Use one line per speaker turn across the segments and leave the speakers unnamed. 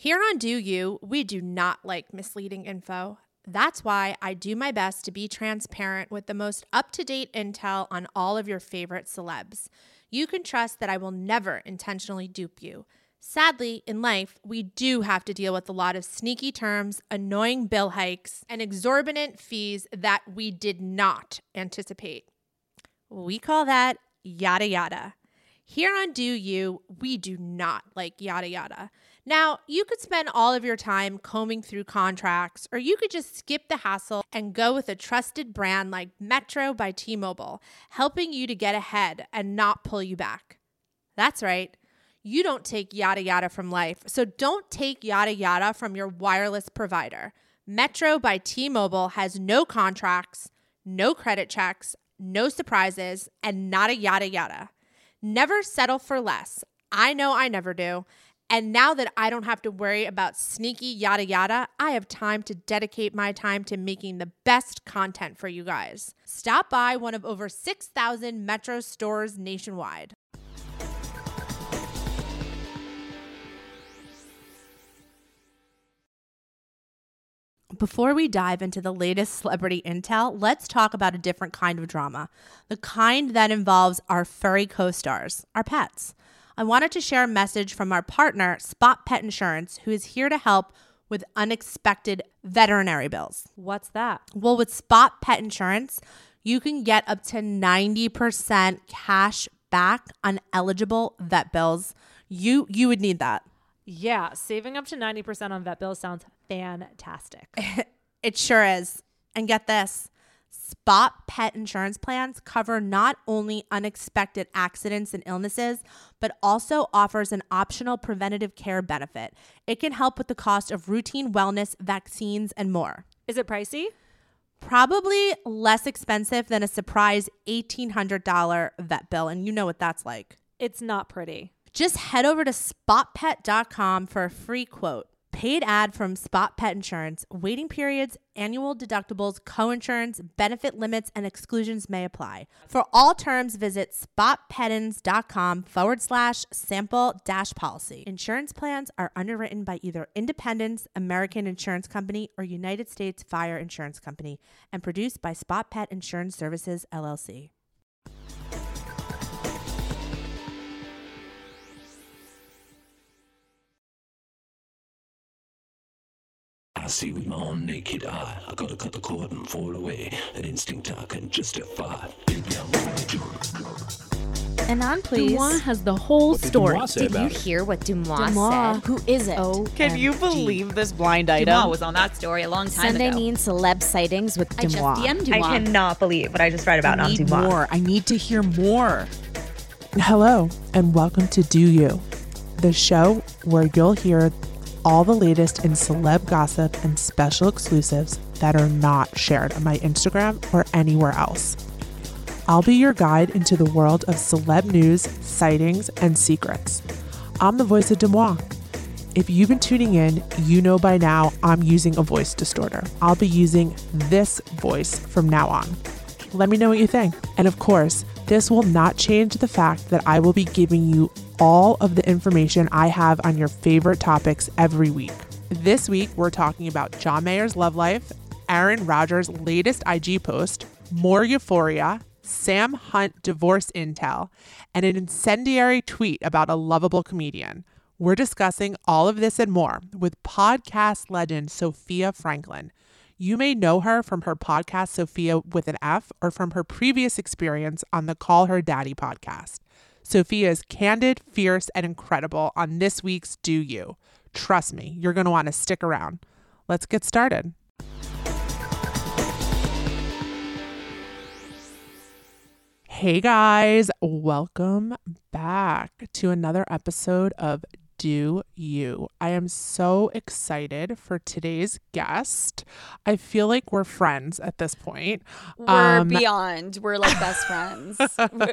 Here on Deux U, we do not like misleading info. That's why I do my best to be transparent with the most up to date intel on all of your favorite celebs. You can trust that I will never intentionally dupe you. Sadly, in life, we do have to deal with a lot of sneaky terms, annoying bill hikes, and exorbitant fees that we did not anticipate. We call that yada yada. Here on Deux U, we do not like yada yada. Now, you could spend all of your time combing through contracts, or you could just skip the hassle and go with a trusted brand like Metro by T Mobile, helping you to get ahead and not pull you back. That's right. You don't take yada yada from life, so don't take yada yada from your wireless provider. Metro by T Mobile has no contracts, no credit checks, no surprises, and not a yada yada. Never settle for less. I know I never do. And now that I don't have to worry about sneaky yada yada, I have time to dedicate my time to making the best content for you guys. Stop by one of over 6,000 Metro stores nationwide. Before we dive into the latest celebrity intel, let's talk about a different kind of drama the kind that involves our furry co stars, our pets. I wanted to share a message from our partner, Spot Pet Insurance, who is here to help with unexpected veterinary bills.
What's that?
Well, with Spot Pet Insurance, you can get up to 90% cash back on eligible vet bills. You you would need that.
Yeah, saving up to 90% on vet bills sounds fantastic.
It sure is. And get this Spot pet insurance plans cover not only unexpected accidents and illnesses, but also offers an optional preventative care benefit. It can help with the cost of routine wellness, vaccines, and more.
Is it pricey?
Probably less expensive than a surprise $1,800 vet bill. And you know what that's like.
It's not pretty.
Just head over to spotpet.com for a free quote. Paid ad from Spot Pet Insurance. Waiting periods, annual deductibles, co-insurance, benefit limits, and exclusions may apply. For all terms, visit spotpetins.com forward slash sample dash policy. Insurance plans are underwritten by either Independence American Insurance Company or United States Fire Insurance Company and produced by Spot Pet Insurance Services, LLC.
See with my own naked eye. I gotta cut the cord and fall away. An instinct I can justify. Baby, I'm ready to
And on, please.
Deuxmoi has the whole
What did
story.
Deuxmoi say
Did you
it?
hear what Deuxmoi,
Deuxmoi.
said?
Who is it?
Oh,
Can you believe this blind item?
Deuxmoi was on that story a long time
Sunday
ago.
means celeb sightings with
I just
Deuxmoi.
DM'd
I cannot believe what I just read about
I
on
need
Deuxmoi.
more. I need to hear more.
Hello, and welcome to Deux U, the show where you'll hear all the latest in celeb gossip and special exclusives that are not shared on my Instagram or anywhere else. I'll be your guide into the world of celeb news, sightings, and secrets. I'm the voice of Deuxmoi. If you've been tuning in, you know by now I'm using a voice distorter. I'll be using this voice from now on. Let me know what you think. And of course, this will not change the fact that I will be giving you all of the information I have on your favorite topics every week. This week, we're talking about John Mayer's love life, Aaron Rodgers' latest IG post, more euphoria, Sam Hunt divorce intel, and an incendiary tweet about a lovable comedian. We're discussing all of this and more with podcast legend Sofia Franklyn. You may know her from her podcast, Sofia with an F, or from her previous experience on the Call Her Daddy podcast. Sofia is candid, fierce, and incredible on this week's Deux U. Trust me, you're going to want to stick around. Let's get started. Hey guys, welcome back to another episode of Deux U. I am so excited for today's guest. I feel like we're friends at this point.
We're
Um,
beyond. We're like best friends.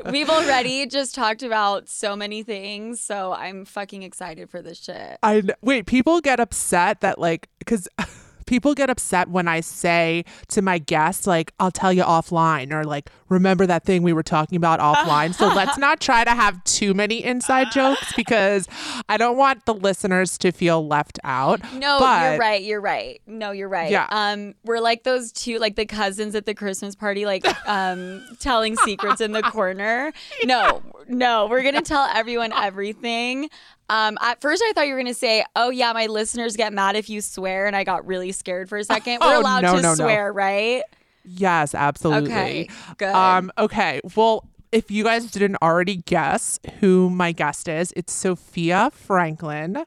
We've already just talked about so many things, so I'm fucking excited for this shit.
I wait, people get upset that like cuz
people get upset when I say to my guests, like, I'll tell you offline, or like, remember that thing we were talking about offline. so let's not try to have too many inside jokes because I don't want the listeners to feel left out.
No,
But-
you're right. You're right. No, you're right.
Yeah.
Um, we're like those two, like the cousins at the Christmas party, like um, telling secrets in the corner. No, no, we're gonna tell everyone everything. Um, at first, I thought you were gonna say, "Oh yeah, my listeners get mad if you swear," and I got really scared for a second. We're
Oh,
allowed
no,
to
no, no.
swear, right?
Yes, absolutely.
Okay, good.
Um, okay. Well, if you guys didn't already guess who my guest is, it's Sofia Franklyn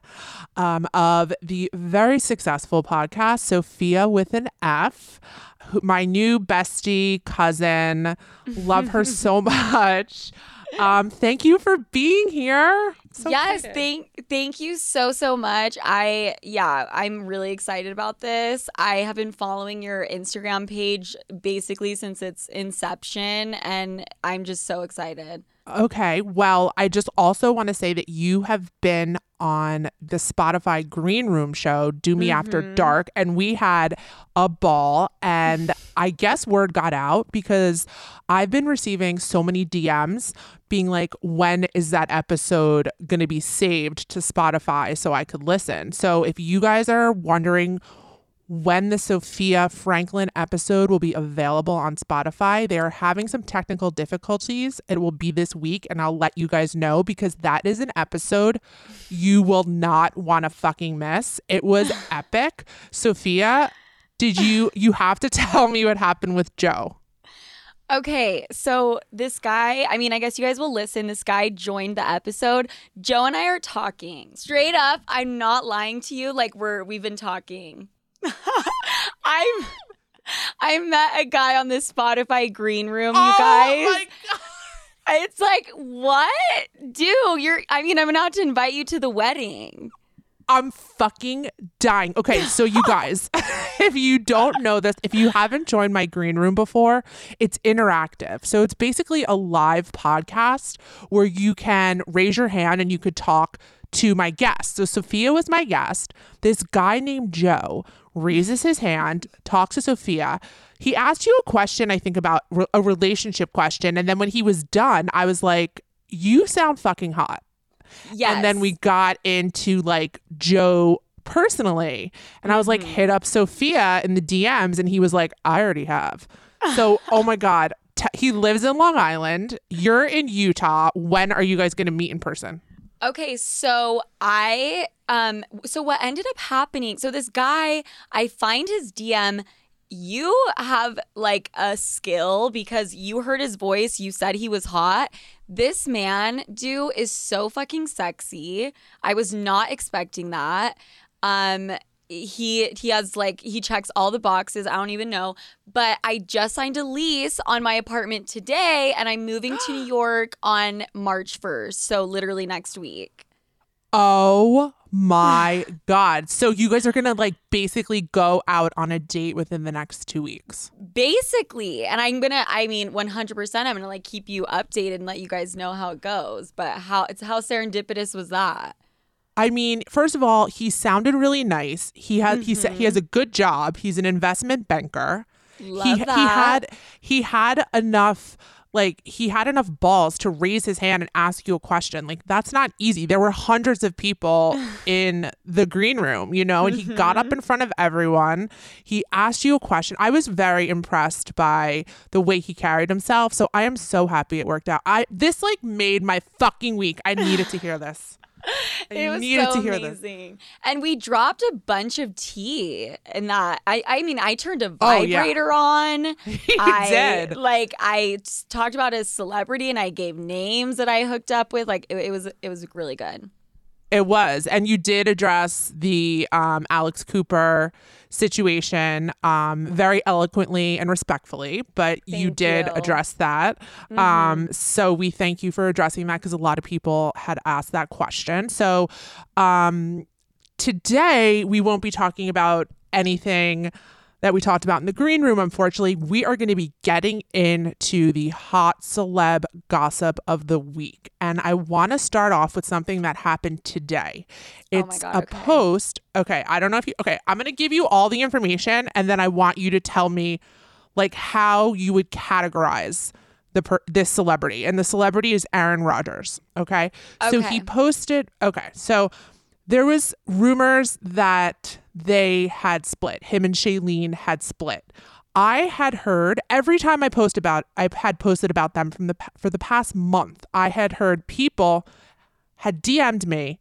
um, of the very successful podcast, Sofia with an F. who- My new bestie, cousin, love her so much. Um, thank you for being here. So
yes,
excited.
thank thank you so so much. I yeah, I'm really excited about this. I have been following your Instagram page basically since its inception and I'm just so excited.
Okay. Well, I just also want to say that you have been on the Spotify Green Room show, Do Me After mm-hmm. Dark, and we had a ball. And I guess word got out because I've been receiving so many DMs being like, when is that episode going to be saved to Spotify so I could listen? So if you guys are wondering, when the Sofia Franklyn episode will be available on Spotify. They are having some technical difficulties. It will be this week, and I'll let you guys know because that is an episode you will not want to fucking miss. It was epic. Sofia, did you you have to tell me what happened with Joe?
Okay, so this guy, I mean, I guess you guys will listen. This guy joined the episode. Joe and I are talking. Straight up, I'm not lying to you. Like we're we've been talking. I'm I met a guy on this Spotify green room, you oh guys. It's like, what? Dude, you're I mean, I'm gonna to invite you to the wedding.
I'm fucking dying. Okay, so you guys, if you don't know this, if you haven't joined my green room before, it's interactive. So it's basically a live podcast where you can raise your hand and you could talk to my guest. So Sofia was my guest. This guy named Joe raises his hand, talks to Sofia. He asked you a question, I think, about re- a relationship question. And then when he was done, I was like, You sound fucking hot.
Yes.
And then we got into like Joe personally. And I was like, hit up Sofia in the DMs. And he was like, I already have. So, oh my God. T- he lives in Long Island. You're in Utah. When are you guys going to meet in person?
Okay, so I um so what ended up happening, so this guy, I find his DM you have like a skill because you heard his voice, you said he was hot. This man, dude, is so fucking sexy. I was not expecting that. Um he he has like he checks all the boxes. I don't even know. But I just signed a lease on my apartment today and I'm moving to New York on March 1st. So literally next week.
Oh my God. So you guys are going to like basically go out on a date within the next two weeks.
Basically. And I'm gonna I mean 100% I'm gonna like keep you updated and let you guys know how it goes. But how it's how serendipitous was that?
I mean, first of all, he sounded really nice. He has he said he has mm-hmm. a good job. He's an investment banker.
Love
he
that.
he had he had enough like he had enough balls to raise his hand and ask you a question. Like that's not easy. There were hundreds of people in the green room, you know, and he got up mm-hmm. in front of everyone. He asked you a question. I was very impressed by the way he carried himself. So I am so happy it worked out. I this like made my fucking week. I needed to hear this. I
it was
needed
so
to hear this.
amazing. And we dropped a bunch of tea in that. I, I mean, I turned a
Oh, yeah.
vibrator on.
He
I,
did.
Like I talked about his celebrity and I gave names that I hooked up with. Like it, it was it was really good.
It was. And you did address the um, Alex Cooper situation um, very eloquently and respectfully, but you did
you.
address that. Um, so we thank you for addressing that because a lot of people had asked that question. So um, today we won't be talking about anything that we talked about in the green room, unfortunately, we are going to be getting into the hot celeb gossip of the week. And I want to start off with something that happened today.
Oh
It's
God,
a
okay.
post. Okay. I don't know if you, okay. I'm going to give you all the information and then I want you to tell me like how you would categorize the per- this celebrity and the celebrity is Aaron Rodgers okay so he posted okay so there was rumors that they had split him and Shailene had split I had heard every time I post about I had posted about them from the for the past month I had heard people had DM'd me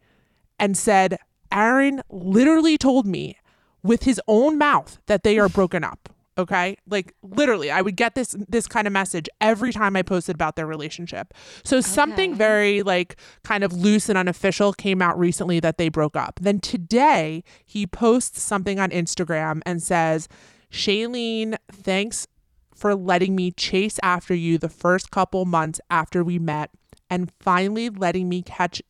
and said Aaron literally told me with his own mouth that they are broken up. Okay? Like literally, I would get this this kind of message every time I posted about their relationship. So something very like kind of loose and unofficial came out recently that they broke up. Then today, he posts something on Instagram and says, Shailene thanks for letting me chase after you the first couple months after we met and finally letting me catch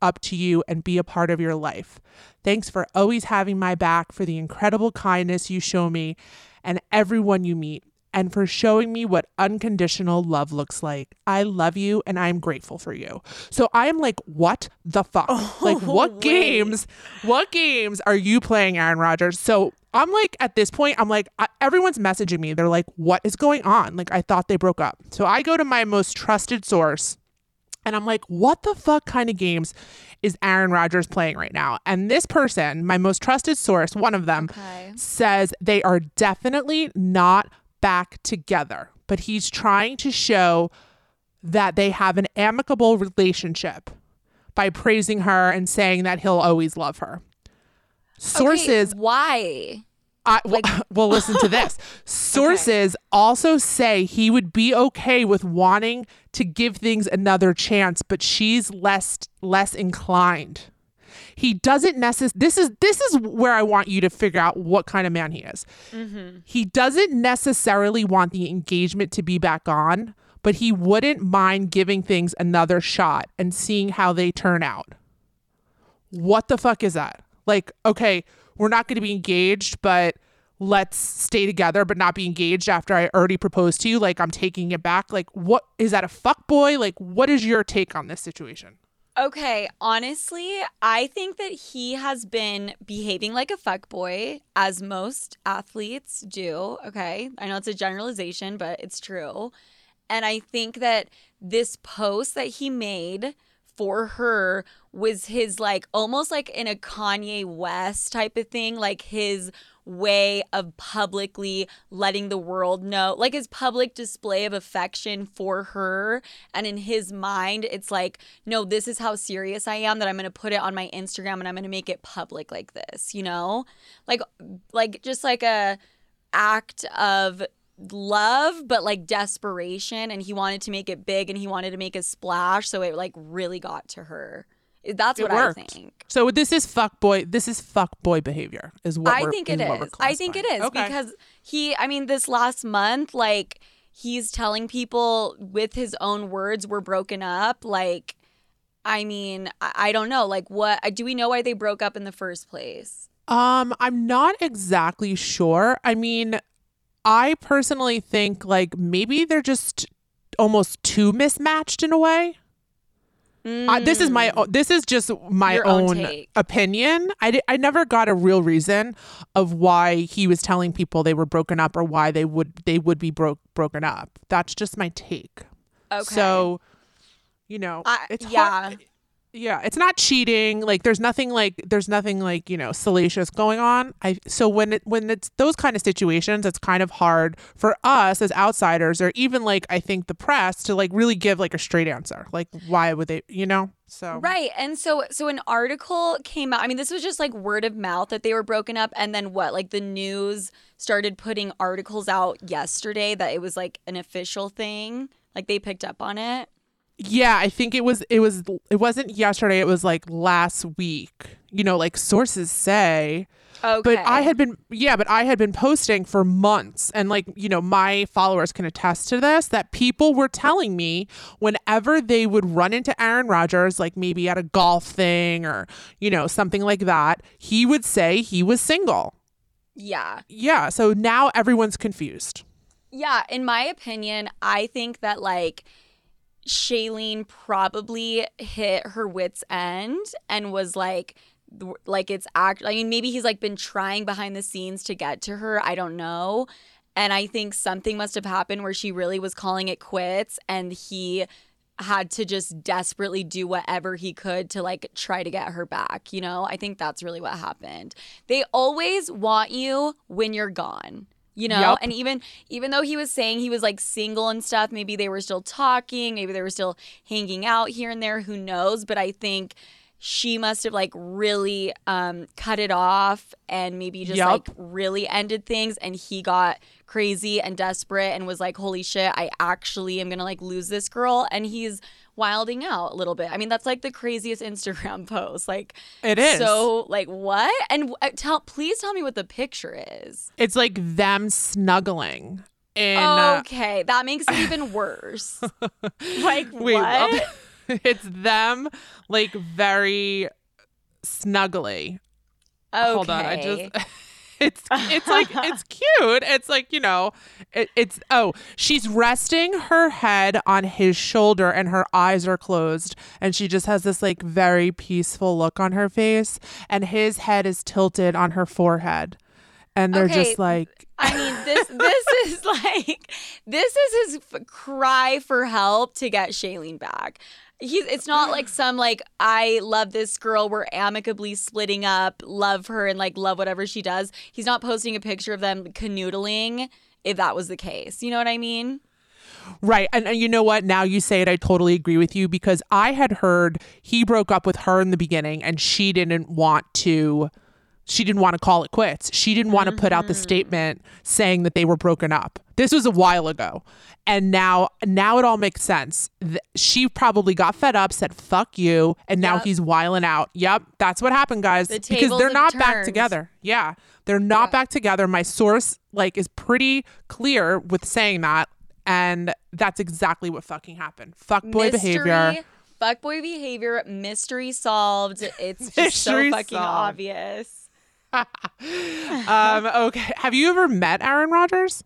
up to you and be a part of your life. Thanks for always having my back, for the incredible kindness you show me and everyone you meet, and for showing me what unconditional love looks like. I love you and I'm grateful for you. So I am like, what the fuck? Oh, like, what games, what games are you playing, Aaron Rodgers? So I'm like, at this point, I'm like, I, everyone's messaging me. They're like, what is going on? Like, I thought they broke up. So I go to my most trusted source and I'm like, what the fuck kind of games is Aaron Rodgers playing right now? And this person, my most trusted source, one of them,
Okay.
says they are definitely not back together, but he's trying to show that they have an amicable relationship by praising her and saying that he'll always love her. Sources
Okay, why?
I, well, well, listen to this. Sources also say he would be okay with wanting to give things another chance, but she's less less inclined. He doesn't necessarily. This is this is where I want you to figure out what kind of man he is. Mm-hmm. He doesn't necessarily want the engagement to be back on, but he wouldn't mind giving things another shot and seeing how they turn out. What the fuck is that? Like, okay, we're not going to be engaged, but let's stay together but not be engaged after I already proposed to you. Like, I'm taking it back. Like, what is that a fuck boy? Like, what is your take on this situation?
Okay, honestly, I think that he has been behaving like a fuckboy, as most athletes do. Okay, I know it's a generalization, but it's true. And I think that this post that he made for her was his, like, almost like in a Kanye West type of thing, like his way of publicly letting the world know, like his public display of affection for her. And in his mind, it's like, no, this is how serious I am that I'm going to put it on my Instagram and I'm going to make it public like this, you know? Like, like just like a act of love but like desperation and he wanted to make it big and he wanted to make a splash so it like really got to her that's what
it worked.
i think
So this is fuck boy. This is fuck boy behavior. Is what
I think it is. I think it is
Okay.
because he, I mean, this last month, like, he's telling people with his own words, we're broken up. Like, I mean, I, I don't know. Like, what do we know why they broke up in the first place?
Um, I'm not exactly sure. I mean, I personally think like maybe they're just almost too mismatched in a way. Uh, this is my this is just my
Mm. Your own
own, opinion. I di- I never got a real reason of why he was telling people they were broken up or why they would they would be broke broken up. That's just my take.
Okay.
So, you know,
I-
it's
yeah.
hard. Yeah, it's not cheating. Like there's nothing like there's nothing like, you know, salacious going on. I so when it when it's those kind of situations, it's kind of hard for us as outsiders or even like I think the press to like really give like a straight answer. Like why would they, you know? So
Right. And so so an article came out. I mean, this was just like word of mouth that they were broken up and then what? Like the news started putting articles out yesterday that it was like an official thing. Like they picked up on it.
Yeah, I think it was it was it wasn't yesterday, it was like last week. You know, like sources say.
Okay.
But I had been yeah, but I had been posting for months and like, you know, my followers can attest to this that people were telling me whenever they would run into Aaron Rodgers like maybe at a golf thing or, you know, something like that, he would say he was single.
Yeah.
Yeah, so now everyone's confused.
Yeah, in my opinion, I think that like Shailene probably hit her wits end and was like like it's act I mean maybe he's like been trying behind the scenes to get to her, I don't know. And I think something must have happened where she really was calling it quits and he had to just desperately do whatever he could to like try to get her back, you know? I think that's really what happened. They always want you when you're gone. You know,
Yup.
and even even though he was saying he was like single and stuff, maybe they were still talking, maybe they were still hanging out here and there, who knows, but I think she must have like really um cut it off and maybe just
Yup.
like really ended things and he got crazy and desperate and was like holy shit i actually am gonna like lose this girl and he's wilding out a little bit. I mean that's like the craziest instagram post. Like
It is.
so like what? And uh, tell please tell me what the picture is.
It's like them snuggling. In, uh,
okay that makes it even worse. Like
wait,
what?
it's them like very snuggly.
okay
Hold on, I just it's it's like it's cute. It's like, you know, it, it's oh, she's resting her head on his shoulder and her eyes are closed and she just has this like very peaceful look on her face and his head is tilted on her forehead. And they're
Okay,
just like
I mean, this this is like this is his f- cry for help to get Shailene back. He's it's not like some like I love this girl, we're amicably splitting up, love her and like love whatever she does. He's not posting a picture of them canoodling if that was the case. You know what I mean?
Right. And, and you know what? Now you say it, I totally agree with you because I had heard he broke up with her in the beginning and she didn't want to she didn't want to call it quits. She didn't want to put out the mm. statement saying that they were broken up. This was a while ago. And now now it all makes sense. She probably got fed up, said fuck you, and now
Yep.
he's wiling out. Yep, that's what happened, guys.
The
because they're not back together. Yeah. They're not back together. My source like is pretty clear with saying that and that's exactly what fucking happened. Fuckboy behavior.
Fuckboy behavior, mystery solved. It's just so fucking
solved.
obvious.
Um, okay. Have you ever met Aaron Rodgers?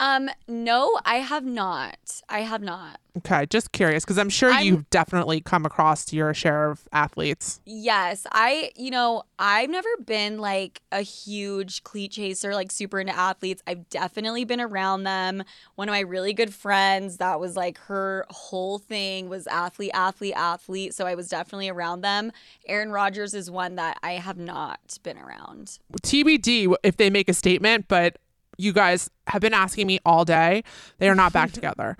Um, no, I have not. I have not.
Okay, just curious because I'm sure
I'm-
you've definitely come across your share of athletes.
Yes, I, you know, I've never been like a huge cleat chaser, like super into athletes. I've definitely been around them. One of my really good friends, that was like her whole thing was athlete, athlete, athlete. So I was definitely around them. Aaron Rodgers is one that I have not been around.
TBD if they make a statement, but you guys have been asking me all day. They are not back together.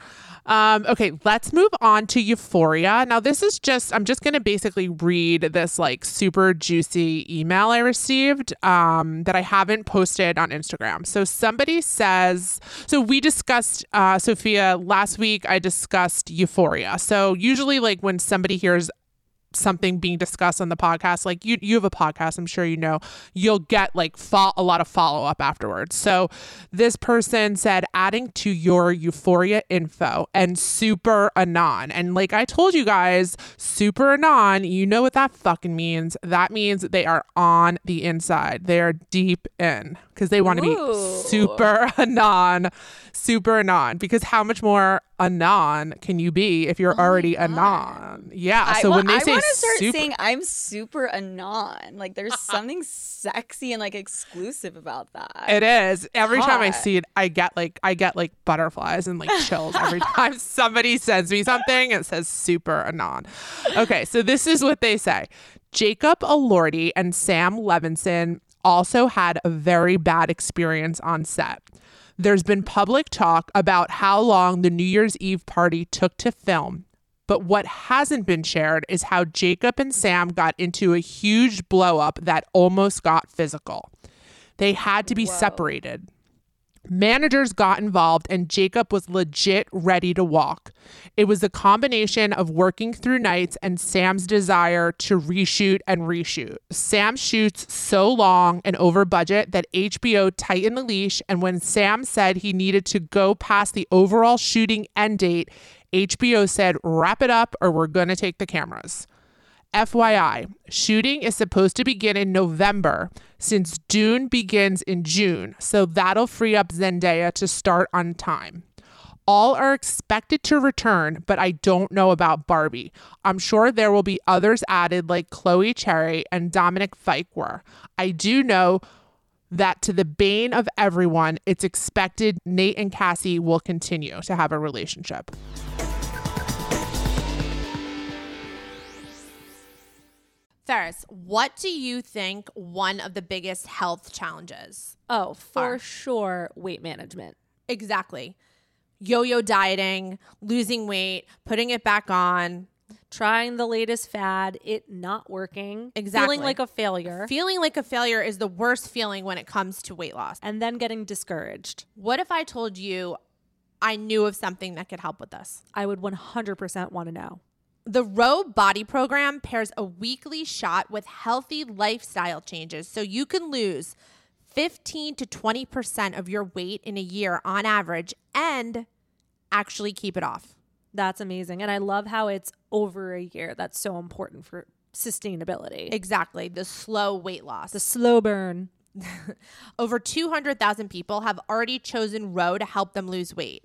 Um, okay, let's move on to Euphoria. Now, this is just, I'm just going to basically read this like super juicy email I received um, that I haven't posted on Instagram. So, somebody says, so we discussed, uh, Sofia, last week I discussed Euphoria. So, usually, like when somebody hears something being discussed on the podcast like you you have a podcast i'm sure you know you'll get like fo- a lot of follow up afterwards. So this person said adding to your euphoria info and super anon and like i told you guys super anon you know what that fucking means. That means they are on the inside. They are deep in because they want to be super anon super anon because how much more anon can you be if you're oh already anon yeah
I
so
wa-
when they
I
say
want to start
super,
saying I'm super anon. Like there's something sexy and like exclusive about that.
it is every time I see it, I get like I get like butterflies and like chills every time somebody sends me something. and says super anon. Okay, so this is what they say: Jacob Elordi and Sam Levinson also had a very bad experience on set. There's been public talk about how long the New Year's Eve party took to film. But what hasn't been shared is how Jacob and Sam got into a huge blow up that almost got physical. They had to be separated. Managers got involved and Jacob was legit ready to walk. It was a combination of working through nights and Sam's desire to reshoot and reshoot. Sam shoots so long and over budget that HBO tightened the leash, and when Sam said he needed to go past the overall shooting end date, HBO said, wrap it up or we're going to take the cameras. FYI, shooting is supposed to begin in November since Dune begins in June, so that'll free up Zendaya to start on time. All are expected to return, but I don't know about Barbie. I'm sure there will be others added like Chloe Cherry and Dominic Fike were. I do know that to the bane of everyone, it's expected Nate and Cassie will continue to have a relationship.
Ferris, what do you think one of the biggest health challenges?
Oh, for
Are.
sure, weight management.
Exactly. Yo yo dieting, losing weight, putting it back on,
Trying the latest fad, it not working.
Exactly.
Feeling like a failure.
feeling like a failure is the worst feeling when it comes to weight loss.
and then getting discouraged.
What if I told you I knew of something that could help with this?
I would 100% want to know.
The Ro Body Program pairs a weekly shot with healthy lifestyle changes so you can lose 15 to 20% of your weight in a year on average and actually keep it off.
That's amazing. And I love how it's over a year. That's so important for sustainability.
Exactly, the slow weight loss.
the slow burn.
Over 200,000 people have already chosen Ro to help them lose weight.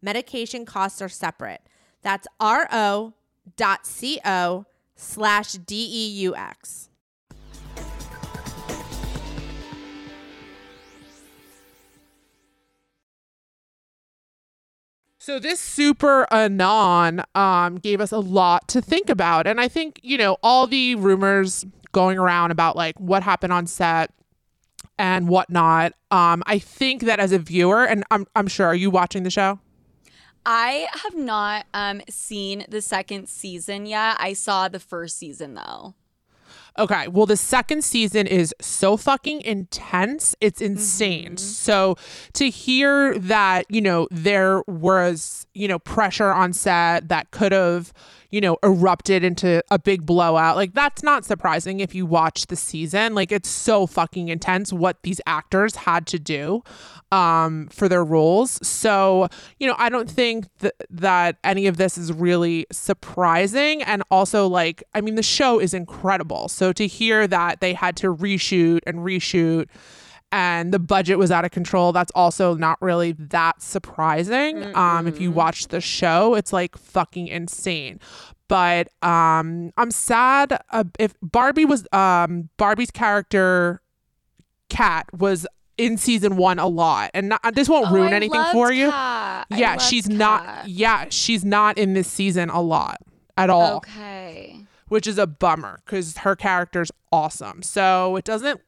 Medication costs are separate. That's ro.co slash D-E-U-X.
So this super anon um, gave us a lot to think about, and I think you know all the rumors going around about like what happened on set and whatnot. Um, I think that as a viewer, and I'm I'm sure, are you watching the show?
I have not um, seen the second season yet. I saw the first season though.
Okay. Well, the second season is so fucking intense. It's insane. So to hear that, you know, there was, you know, pressure on set that could have, you know, erupted into a big blowout, like that's not surprising if you watch the season. Like it's so fucking intense what these actors had to do um for their roles. So, you know, I don't think th- that any of this is really surprising and also like I mean the show is incredible. So to hear that they had to reshoot and reshoot and the budget was out of control, that's also not really that surprising. Um if you watch the show, it's like fucking insane. But um I'm sad uh, if Barbie was um Barbie's character Kat was in season one a lot, and not, this won't
Oh,
ruin
I
anything for you.
Kat. I
Yeah, she's not. Yeah, she's not in this season a lot at all,
Okay.
which is a bummer because her character's awesome. So it doesn't.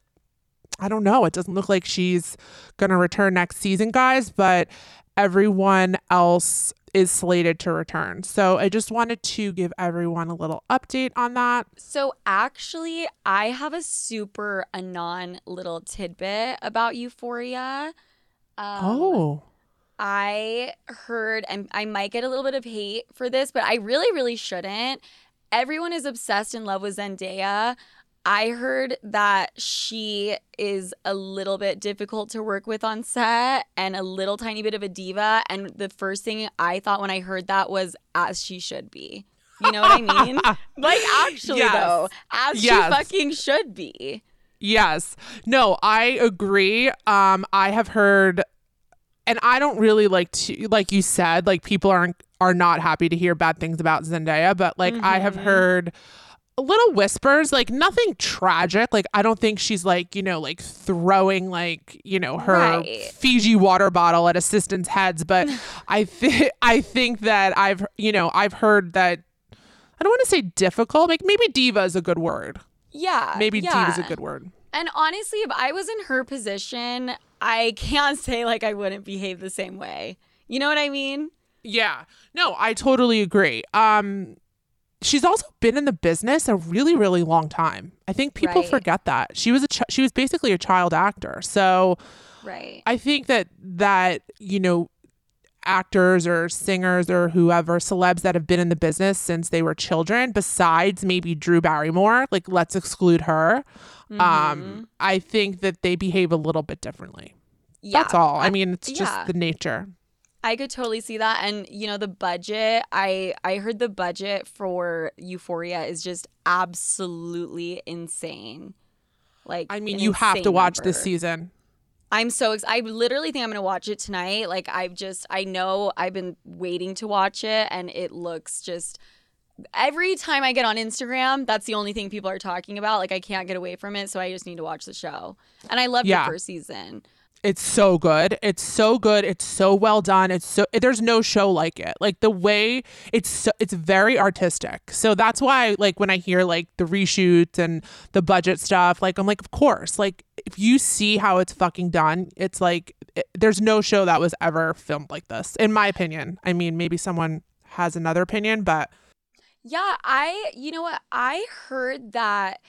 I don't know. It doesn't look like she's gonna return next season, guys. But everyone else is slated to return. So I just wanted to give everyone a little update on that.
So actually, I have a super anon little tidbit about Euphoria. Um,
oh.
I heard, and I might get a little bit of hate for this, but I really, really shouldn't. Everyone is obsessed in love with Zendaya. I heard that she is a little bit difficult to work with on set and a little tiny bit of a diva. And the first thing I thought when I heard that was, as she should be. You know what I mean? like, actually,
Yes.
though, as
Yes.
she fucking should be.
Yes. No, I agree. Um, I have heard, and I don't really like to, like you said, like people aren't are not happy to hear bad things about Zendaya, but like I have heard little whispers, like nothing tragic. Like I don't think she's like, you know, like throwing like, you know, her
Right.
Fiji water bottle at assistants' heads, but I think I think that I've you know, I've heard that I don't want to say difficult, like maybe diva is a good word.
Yeah.
Maybe
yeah.
is a good word.
And honestly, if I was in her position, I can't say like I wouldn't behave the same way. You know what I mean?
Yeah. No, I totally agree. Um she's also been in the business a really really long time. I think people
Right.
forget that. She was a ch- she was basically a child actor. So
Right.
I think that that you know actors or singers or whoever celebs that have been in the business since they were children besides maybe Drew Barrymore like let's exclude her
Mm-hmm.
um I think that they behave a little bit differently
Yeah.
that's all I mean it's just
yeah.
the nature
I could totally see that and you know the budget I I heard the budget for Euphoria is just absolutely insane. Like
I mean you have to watch this season
I'm so ex- I literally think I'm going to watch it tonight. Like I've just I know I've been waiting to watch it and it looks just every time I get on Instagram, that's the only thing people are talking about. Like I can't get away from it, so I just need to watch the show. And I love
Yeah.
the first season.
It's so good. It's so good. It's so well done. It's so there's no show like it. Like the way it's so, it's very artistic. So that's why like when I hear like the reshoots and the budget stuff, like I'm like of course. Like if you see how it's fucking done, it's like it, there's no show that was ever filmed like this in my opinion. I mean, maybe someone has another opinion, but
Yeah, I you know what? I heard that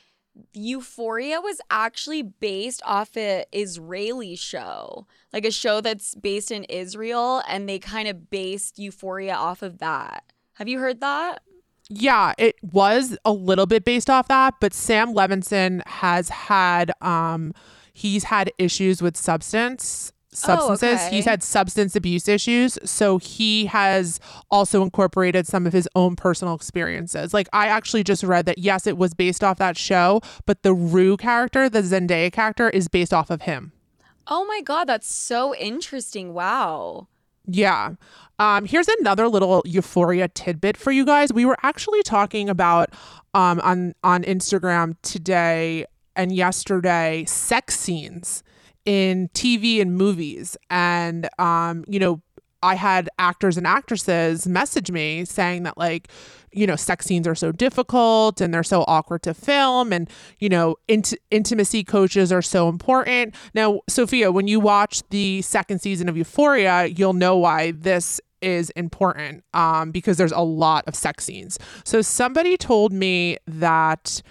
Euphoria was actually based off a Israeli show. Like a show that's based in Israel and they kind of based Euphoria off of that. Have you heard that?
Yeah, it was a little bit based off that, but Sam Levinson has had um he's had issues with substance substances.
okay.
He's had substance abuse issues, so he has also incorporated some of his own personal experiences. Like I actually just read that yes, it was based off that show, but the Rue character, the Zendaya character is based off of him.
Oh my god, that's so interesting. Wow.
Yeah. Um, here's another little euphoria tidbit for you guys. We were actually talking about um, on on Instagram today and yesterday sex scenes in TV and movies. And um, you know, I had actors and actresses message me saying that like, you know, sex scenes are so difficult and they're so awkward to film and, you know, int- intimacy coaches are so important. Now, Sofia, when you watch the second season of Euphoria, you'll know why this is important um, because there's a lot of sex scenes. So somebody told me that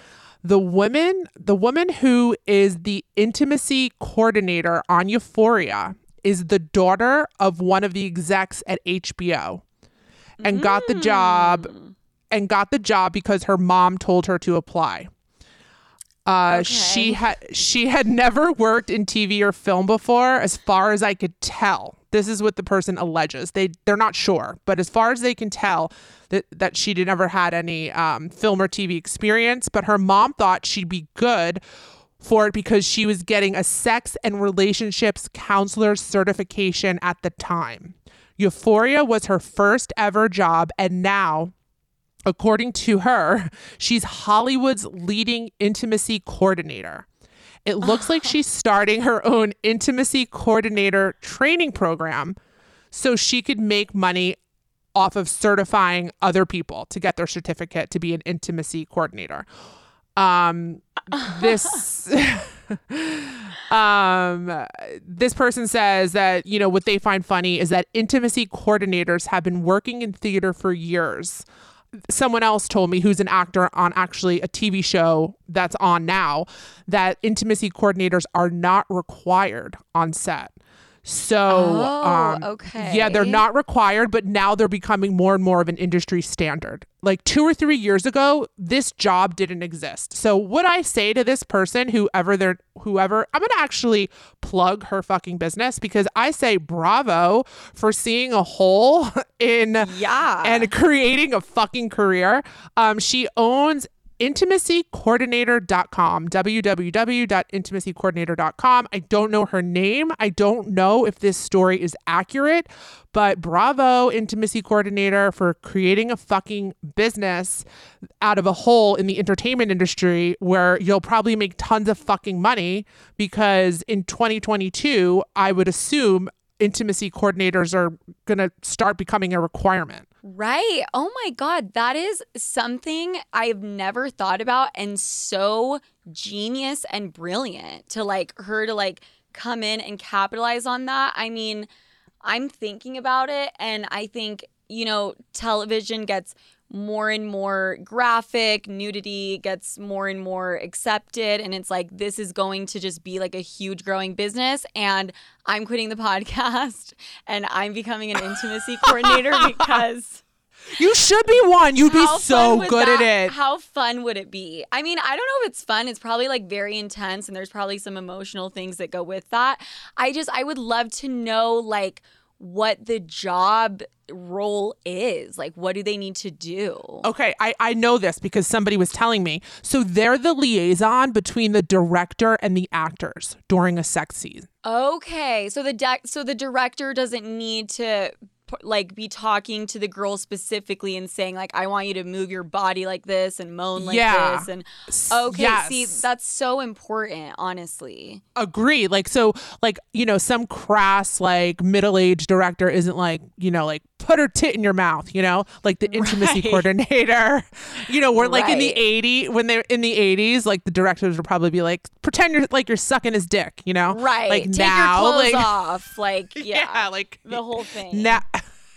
the woman the woman who is the intimacy coordinator on Euphoria is the daughter of one of the execs at HBO and got the job and got the job because her mom told her to apply. Uh, she had she had never worked in TV or film before, as far as I could tell. This is what the person alleges. They they're not sure, but as far as they can tell, that that she never had any um, film or TV experience. But her mom thought she'd be good for it because she was getting a sex and relationships counselor certification at the time. Euphoria was her first ever job, and now According to her, she's Hollywood's leading intimacy coordinator. It looks like she's starting her own intimacy coordinator training program so she could make money off of certifying other people to get their certificate to be an intimacy coordinator. Um, this um this person says that you know what they find funny is that intimacy coordinators have been working in theater for years someone else told me who's an actor on actually a TV show that's on now that intimacy coordinators are not required on set. So,
Oh,
um,
okay.
yeah, they're not required, but now they're becoming more and more of an industry standard. Like two or three years ago, this job didn't exist. So, would I say to this person, whoever they're, whoever, I'm gonna actually plug her fucking business because I say bravo for seeing a hole in
Yeah.
and creating a fucking career. Um, she owns intimacycoordinator.com, www.intimacycoordinator.com. I don't know her name. I don't know if this story is accurate, but bravo, intimacy coordinator, for creating a fucking business out of a hole in the entertainment industry where you'll probably make tons of fucking money because in 2022, I would assume intimacy coordinators are going to start becoming a requirement.
Right. Oh my God. That is something I've never thought about and so genius and brilliant to like her to like come in and capitalize on that. I mean, I'm thinking about it and I think, you know, television gets more and more graphic, nudity gets more and more accepted. And it's like, this is going to just be like a huge growing business. And I'm quitting the podcast and I'm becoming an intimacy coordinator because.
You should be one. You'd be so good
that-
at it.
How fun would it be? I mean, I don't know if it's fun. It's probably like very intense and there's probably some emotional things that go with that. I just, I would love to know like what the job role is. Like, what do they need to do?
Okay, I, I know this because somebody was telling me. So they're the liaison between the director and the actors during a sex scene.
Okay, so the de- so the director doesn't need to like be talking to the girl specifically and saying like I want you to move your body like this and moan like
Yeah.
this and okay, see that's so important, honestly.
Agree. Like so like, you know, some crass like middle-aged director isn't like, you know, like put her tit in your mouth, you know? Like the intimacy
Right.
coordinator. You know, we're like in the
Right.
80 when they're in the 80s, like the directors would probably be like pretend you're like you're sucking his dick, you know?
Right.
Like
Take
now
your clothes
like
off. Like yeah,
yeah, like
the whole thing.
now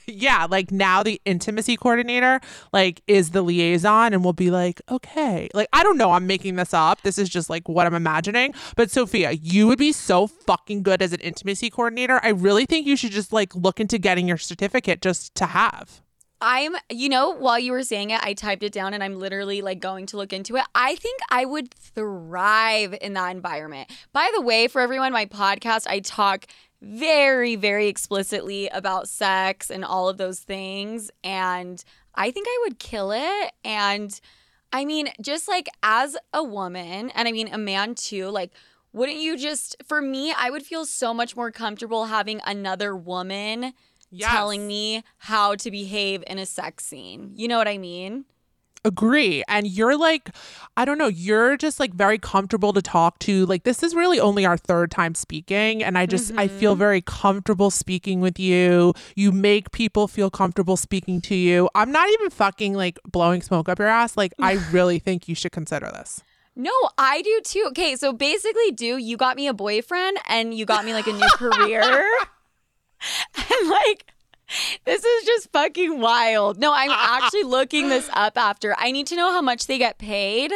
yeah like now the intimacy coordinator like is the liaison and will be like okay. Like i don't know i'm making this up. This is just like what i'm imagining. But Sofia you would be so fucking good as an intimacy coordinator. I really think you should just like look into getting your certificate just to have.
I'm, you know, while you were saying it, I typed it down and I'm literally like going to look into it. I think I would thrive in that environment. By the way, for everyone, my podcast, I talk very, very explicitly about sex and all of those things. And I think I would kill it. And I mean, just like as a woman, and I mean, a man too, like, wouldn't you just, for me, I would feel so much more comfortable having another woman telling me how to behave in a sex scene. You know what I mean?
Agree. And you're like i don't know you're just like very comfortable to talk to. Like this is really only our third time speaking and i just i feel mm-hmm. very comfortable speaking with you. You make people feel comfortable speaking to you. I'm not even fucking like blowing smoke up your ass. Like i really think you should consider this.
No, I do too. Okay, so basically, do you got me a boyfriend and you got me like a new career? and like, this is just fucking wild. No, I'm actually looking this up after. I need to know how much they get paid.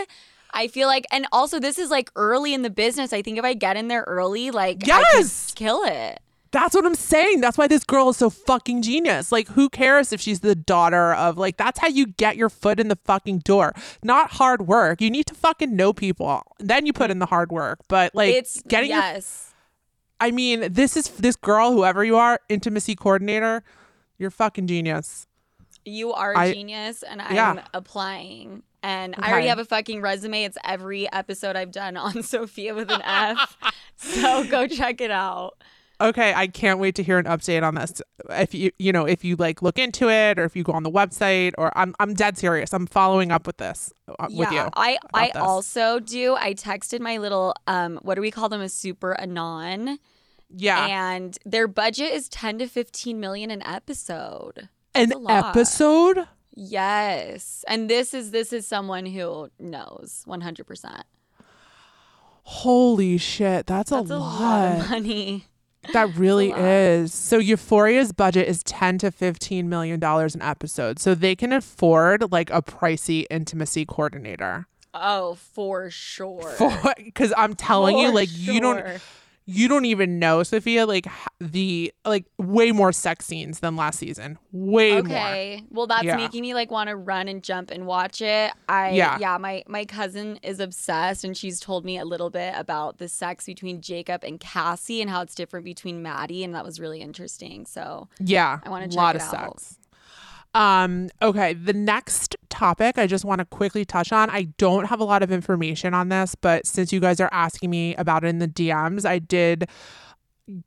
I feel like, and also, this is like early in the business. I think if I get in there early, like,
Yes!
kill it.
That's what I'm saying. That's why this girl is so fucking genius. Like, who cares if she's the daughter of, like, that's how you get your foot in the fucking door. Not hard work. You need to fucking know people. Then you put in the hard work. But, like,
it's
getting your
yes.
I mean, this is this girl, whoever you are, intimacy coordinator, you're fucking genius.
You are a
I-
genius, and I'm
Yeah.
applying. And I already have a fucking resume. It's every episode I've done on Sofia with an F. so go check it out.
Okay, I can't wait to hear an update on this. If you you know, if you like look into it or if you go on the website or I'm I'm dead serious. I'm following up with this uh, with you.
I I
this.
also do. I texted my little um what do we call them a super anon
Yeah.
and their budget is 10 to 15 million an episode.
An episode?
Yes. And this is this is someone who knows 100%.
Holy shit, that's,
That's
a,
a
lot.
lot of money.
That really is. So Euphoria's budget is 10 to 15 million dollars an episode. So they can afford like a pricey intimacy coordinator.
Oh, for sure.
For cuz I'm telling you
For
like you don't
sure.
You don't even know Sofia like the like way more sex scenes than last season. Way more.
Okay. Well, that's
Yeah.
making me like want to run and jump and watch it. I
Yeah.
yeah, my my cousin is obsessed and she's told me a little bit about the sex between Jacob and Cassie and how it's different between Maddie and that was really interesting. So,
Yeah.
I wanna check
a
lot
of
out.
sex. Um okay, the next topic I just want to quickly touch on. I don't have a lot of information on this, but since you guys are asking me about it in the DMs, I did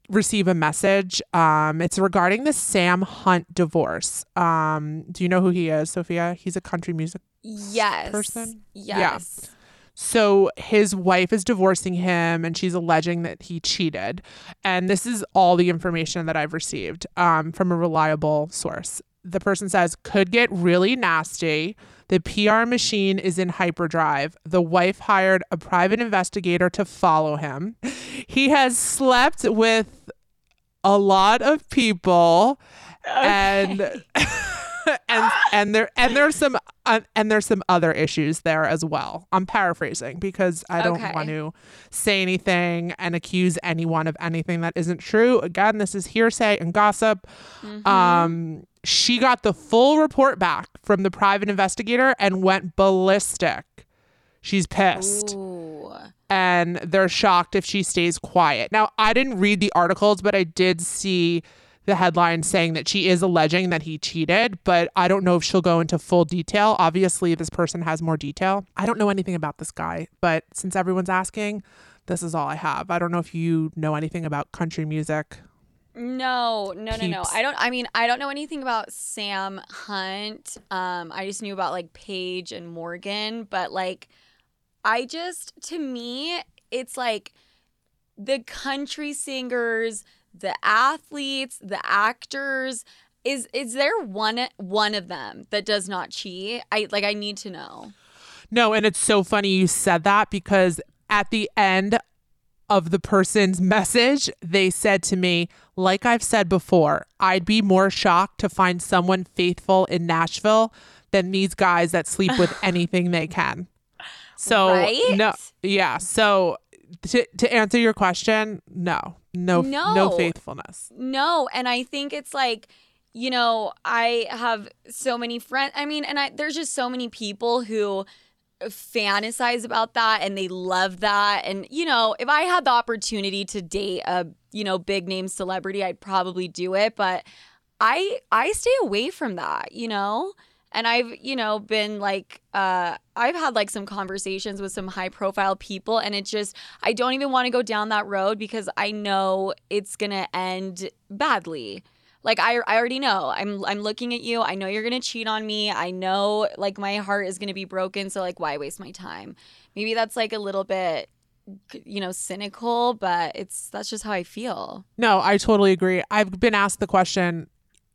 receive a message. Um, it's regarding the Sam Hunt divorce. Um, do you know who he is, Sofia? He's a country music
Yes.
person?
Yes.
So his wife is divorcing him and she's alleging that he cheated. And this is all the information that I've received um, from a reliable source. The person says, could get really nasty. The PR machine is in hyperdrive. The wife hired a private investigator to follow him. He has slept with a lot of people and and and there and there's some uh, and there's some other issues there as well. I'm paraphrasing because I don't
Okay.
want to say anything and accuse anyone of anything that isn't true. Again, this is hearsay and gossip. Um, she got the full report back from the private investigator and went ballistic. She's pissed
Ooh.
and they're shocked if she stays quiet. Now, I didn't read the articles, but I did see the headline saying that she is alleging that he cheated, but I don't know if she'll go into full detail. Obviously, this person has more detail. I don't know anything about this guy, but since everyone's asking, this is all I have. I don't know if you know anything about country music.
No, no, no, no. I don't. I mean, I don't know anything about Sam Hunt. Um, I just knew about like Paige and Morgan, but like, I just to me, it's like the country singers, the athletes, the actors. Is is there one one of them that does not cheat? I like. I need to know.
No, and it's so funny you said that because at the end of the person's message, they said to me, like I've said before, I'd be more shocked to find someone faithful in Nashville than these guys that sleep with anything they can. So,
Right?
no, yeah. So, to, to answer your question, no, no, no,
No.
faithfulness.
No, and I think it's like, you know, I have so many friends. I mean, and I there's just so many people who fantasize about that and they love that. And you know, if I had the opportunity to date a, you know, big name celebrity, I'd probably do it, but I I stay away from that, you know? And I've, you know, been like uh I've had like some conversations with some high profile people and it just I don't even want to go down that road because I know it's going to end badly. Like I, I already know. I'm I'm looking at you. I know you're going to cheat on me. I know like my heart is going to be broken, so like why waste my time? Maybe that's like a little bit you know, cynical, but it's that's just how I feel.
No, I totally agree. I've been asked the question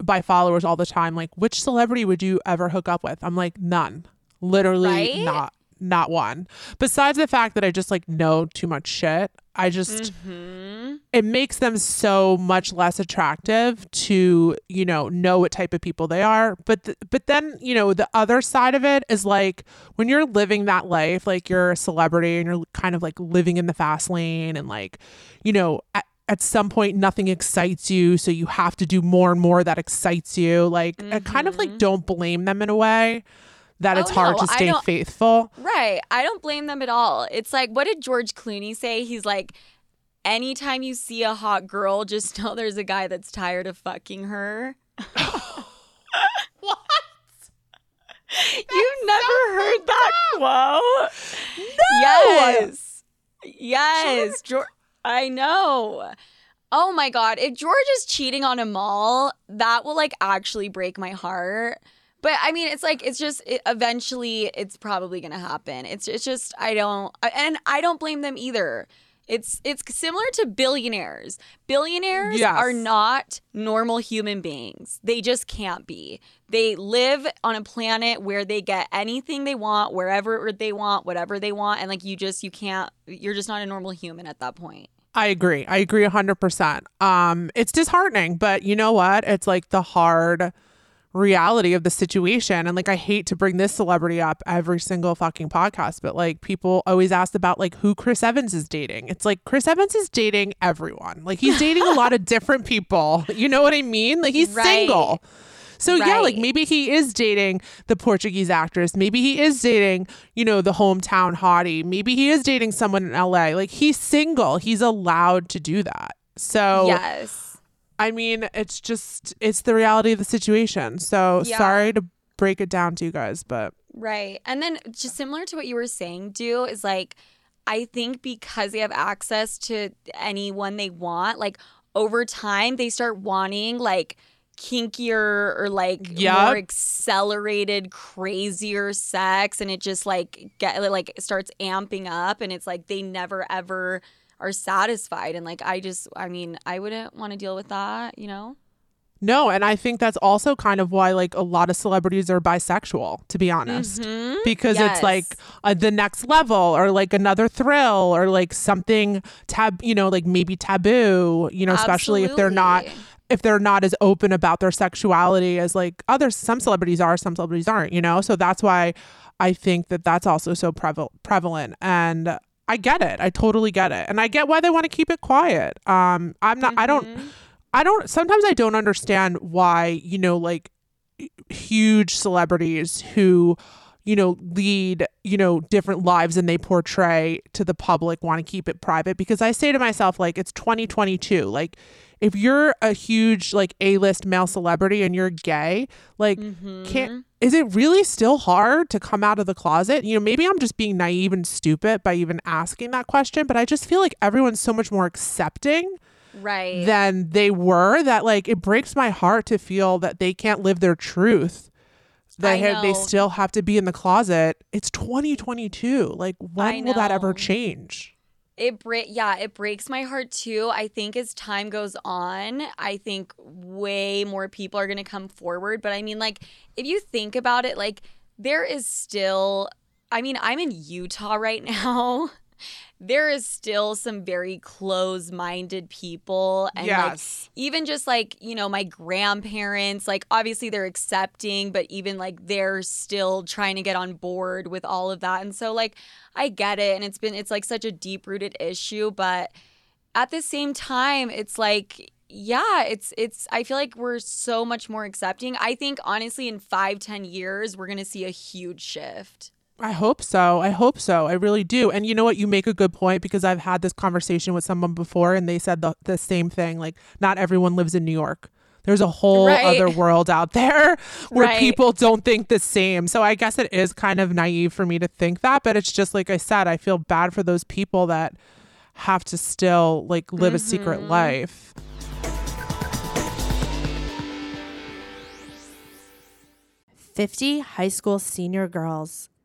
by followers all the time, like, which celebrity would you ever hook up with? I'm like, none. Literally
Right?
not not one. Besides the fact that I just like know too much shit, I just
Mhm.
it makes them so much less attractive to, you know, know what type of people they are. But th- but then, you know, the other side of it is like when you're living that life, like you're a celebrity and you're kind of like living in the fast lane and like, you know, at, at some point nothing excites you, so you have to do more and more that excites you. Like I kind of like don't blame them in a way that
Oh,
it's hard
no,
to stay faithful.
Right. I don't blame them at all. It's like, what did George Clooney say? He's like, anytime you see a hot girl, just know there's a guy that's tired of fucking her.
What?
You've never heard that quote? No. Yes. Yes. George, I know. Oh my God. If George is cheating on Amal, that will like actually break my heart. But I mean, it's like it's just it, eventually it's probably gonna happen. It's it's just I don't and I don't blame them either. It's it's similar to billionaires. Billionaires
Yes.
are not normal human beings. They just can't be. They live on a planet where they get anything they want, wherever they want, whatever they want, and like you just you can't. You're just not a normal human at that point.
I agree. I agree 100%. Um it's disheartening, but you know what? It's like the hard reality of the situation and like I hate to bring this celebrity up every single fucking podcast, but like people always ask about like who Chris Evans is dating. It's like Chris Evans is dating everyone. Like he's dating a lot of different people. You know what I mean? Like he's
Right.
single. So yeah, like maybe he is dating the Portuguese actress. Maybe he is dating, you know, the hometown hottie. Maybe he is dating someone in LA. Like he's single. He's allowed to do that. So
Yes.
I mean, it's just it's the reality of the situation. So
Yeah.
sorry to break it down to you guys, but
Right. And then just similar to what you were saying, do is like I think because they have access to anyone they want, like over time they start wanting like kinkier or like
Yup.
more accelerated crazier sex and it just like get like starts amping up and it's like they never ever are satisfied and like I just I mean I wouldn't want to deal with that, you know?
No, and I think that's also kind of why like a lot of celebrities are bisexual, to be honest.
Mhm.
Because
Yes.
it's like uh, the next level or like another thrill or like something tab, you know, like maybe taboo, you know, especially if they're not if they're not as open about their sexuality as like others some celebrities are, some celebrities aren't, you know? So that's why I think that that's also so preval- prevalent and I get it. I totally get it. And I get why they want to keep it quiet. Um I'm not I don't
Mm-hmm.
I don't sometimes I don't understand why, you know, like huge celebrities who you know lead you know different lives and they portray to the public want to keep it private because i say to myself like it's 2022 like if you're a huge like a-list male celebrity and you're gay like
Mm-hmm.
can't is it really still hard to come out of the closet? You know maybe i'm just being naive and stupid by even asking that question but i just feel like everyone's so much more accepting
Right.
than they were that like it breaks my heart to feel that they can't live their truth.
That
ha- they still have to be in the closet. It's 2022 like when will that ever change
It break yeah, it breaks my heart too. I think as time goes on, I think way more people are going to come forward, but I mean like if you think about it like there is still I mean, I'm in Utah right now. There is still some very close-minded people and like even just like you know my grandparents like obviously they're accepting but even like they're still trying to get on board with all of that. And so like i get it and it's been it's like such a deep rooted issue but at the same time it's like yeah it's it's i feel like we're so much more accepting. I think honestly in five ten years we're gonna see a huge shift
I hope so. I hope so. I really do. And you know what? You make a good point because I've had this conversation with someone before and they said the, the same thing. Like, not everyone lives in New York. There's a whole
Right.
other world out there where
Right.
people don't think the same. So I guess it is kind of naive for me to think that. But it's just like I said, I feel bad for those people that have to still like live a secret
Mm-hmm.
life.
Fifty high school senior girls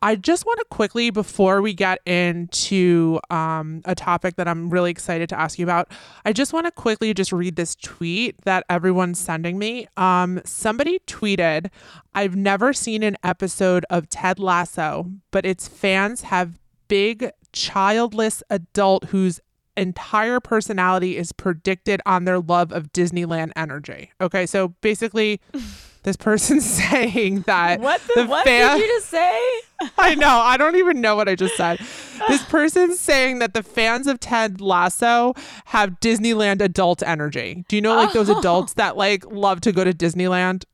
I just want to quickly, before we get into um, a topic that I'm really excited to ask you about, I just want to quickly just read this tweet that everyone's sending me. Um, somebody tweeted, I've never seen an episode of Ted Lasso, but its fans have big, childless adult whose entire personality is predicted on their love of Disneyland energy. Okay, so basically, this person saying that
what the, what
fan-
did you just say
I know. I don't even know what I just said. This person saying that the fans of Ted Lasso have Disneyland adult energy. Do you know like those adults that like love to go to Disneyland?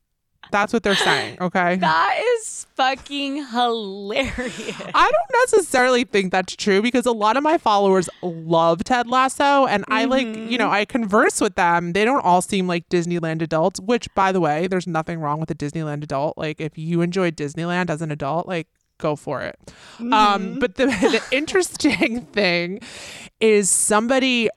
That's what they're saying, okay?
that is fucking hilarious
I don't necessarily think that's true because a lot of my followers love Ted Lasso and I like, you know, I converse with them. They don't all seem like Disneyland adults, which by the way, there's nothing wrong with a Disneyland adult. Like if you enjoy Disneyland as an adult, like go for it. Um but the the interesting thing is somebody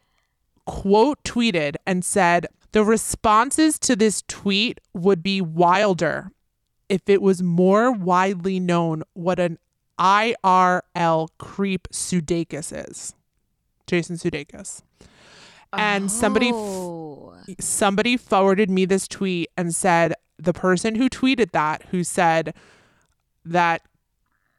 quote tweeted and said The responses to this tweet would be wilder if it was more widely known what an IRL creep Sudeikis is. Jason Sudeikis. And somebody
Oh.
somebody forwarded me this tweet and said the person who tweeted that who said that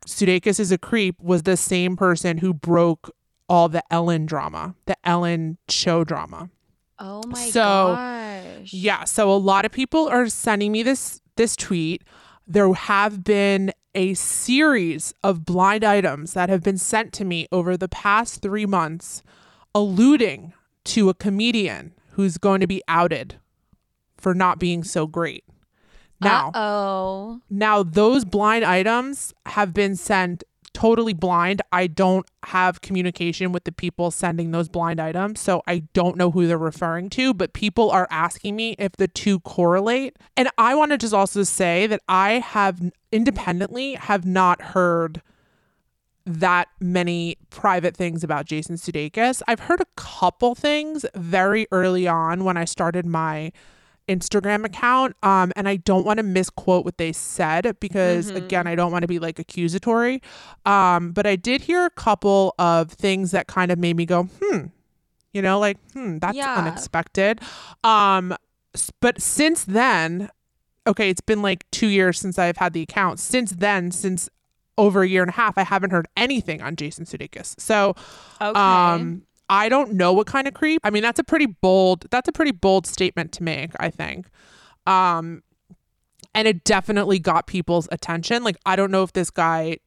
Sudeikis is a creep was the same person who broke all the Ellen drama, the Ellen show drama.
Oh my
So,
gosh.
Yeah, so a lot of people are sending me this this tweet. There have been a series of blind items that have been sent to me over the past 3 months alluding to a comedian who's going to be outed for not being so great. Now,
oh.
now those blind items have been sent totally blind. I don't have communication with the people sending those blind items, so I don't know who they're referring to, but people are asking me if the two correlate. And I want to just also say that I have independently have not heard that many private things about Jason Sudeikis. I've heard a couple things very early on when I started my Instagram account. Um, and I don't want to misquote what they said because again, I don't want to be like accusatory. Um, but I did hear a couple of things that kind of made me go, hmm, you know, like, hmm, that's
Yeah.
unexpected. Um, but since then, okay, it's been like two years since I've had the account. Since then, since over a year and a half, I haven't heard anything on Jason Sudeikis. So,
Okay.
um, I don't know what kind of creep. I mean, that's a pretty bold. That's a pretty bold statement to make. I think, um, and it definitely got people's attention. Like, I don't know if this guy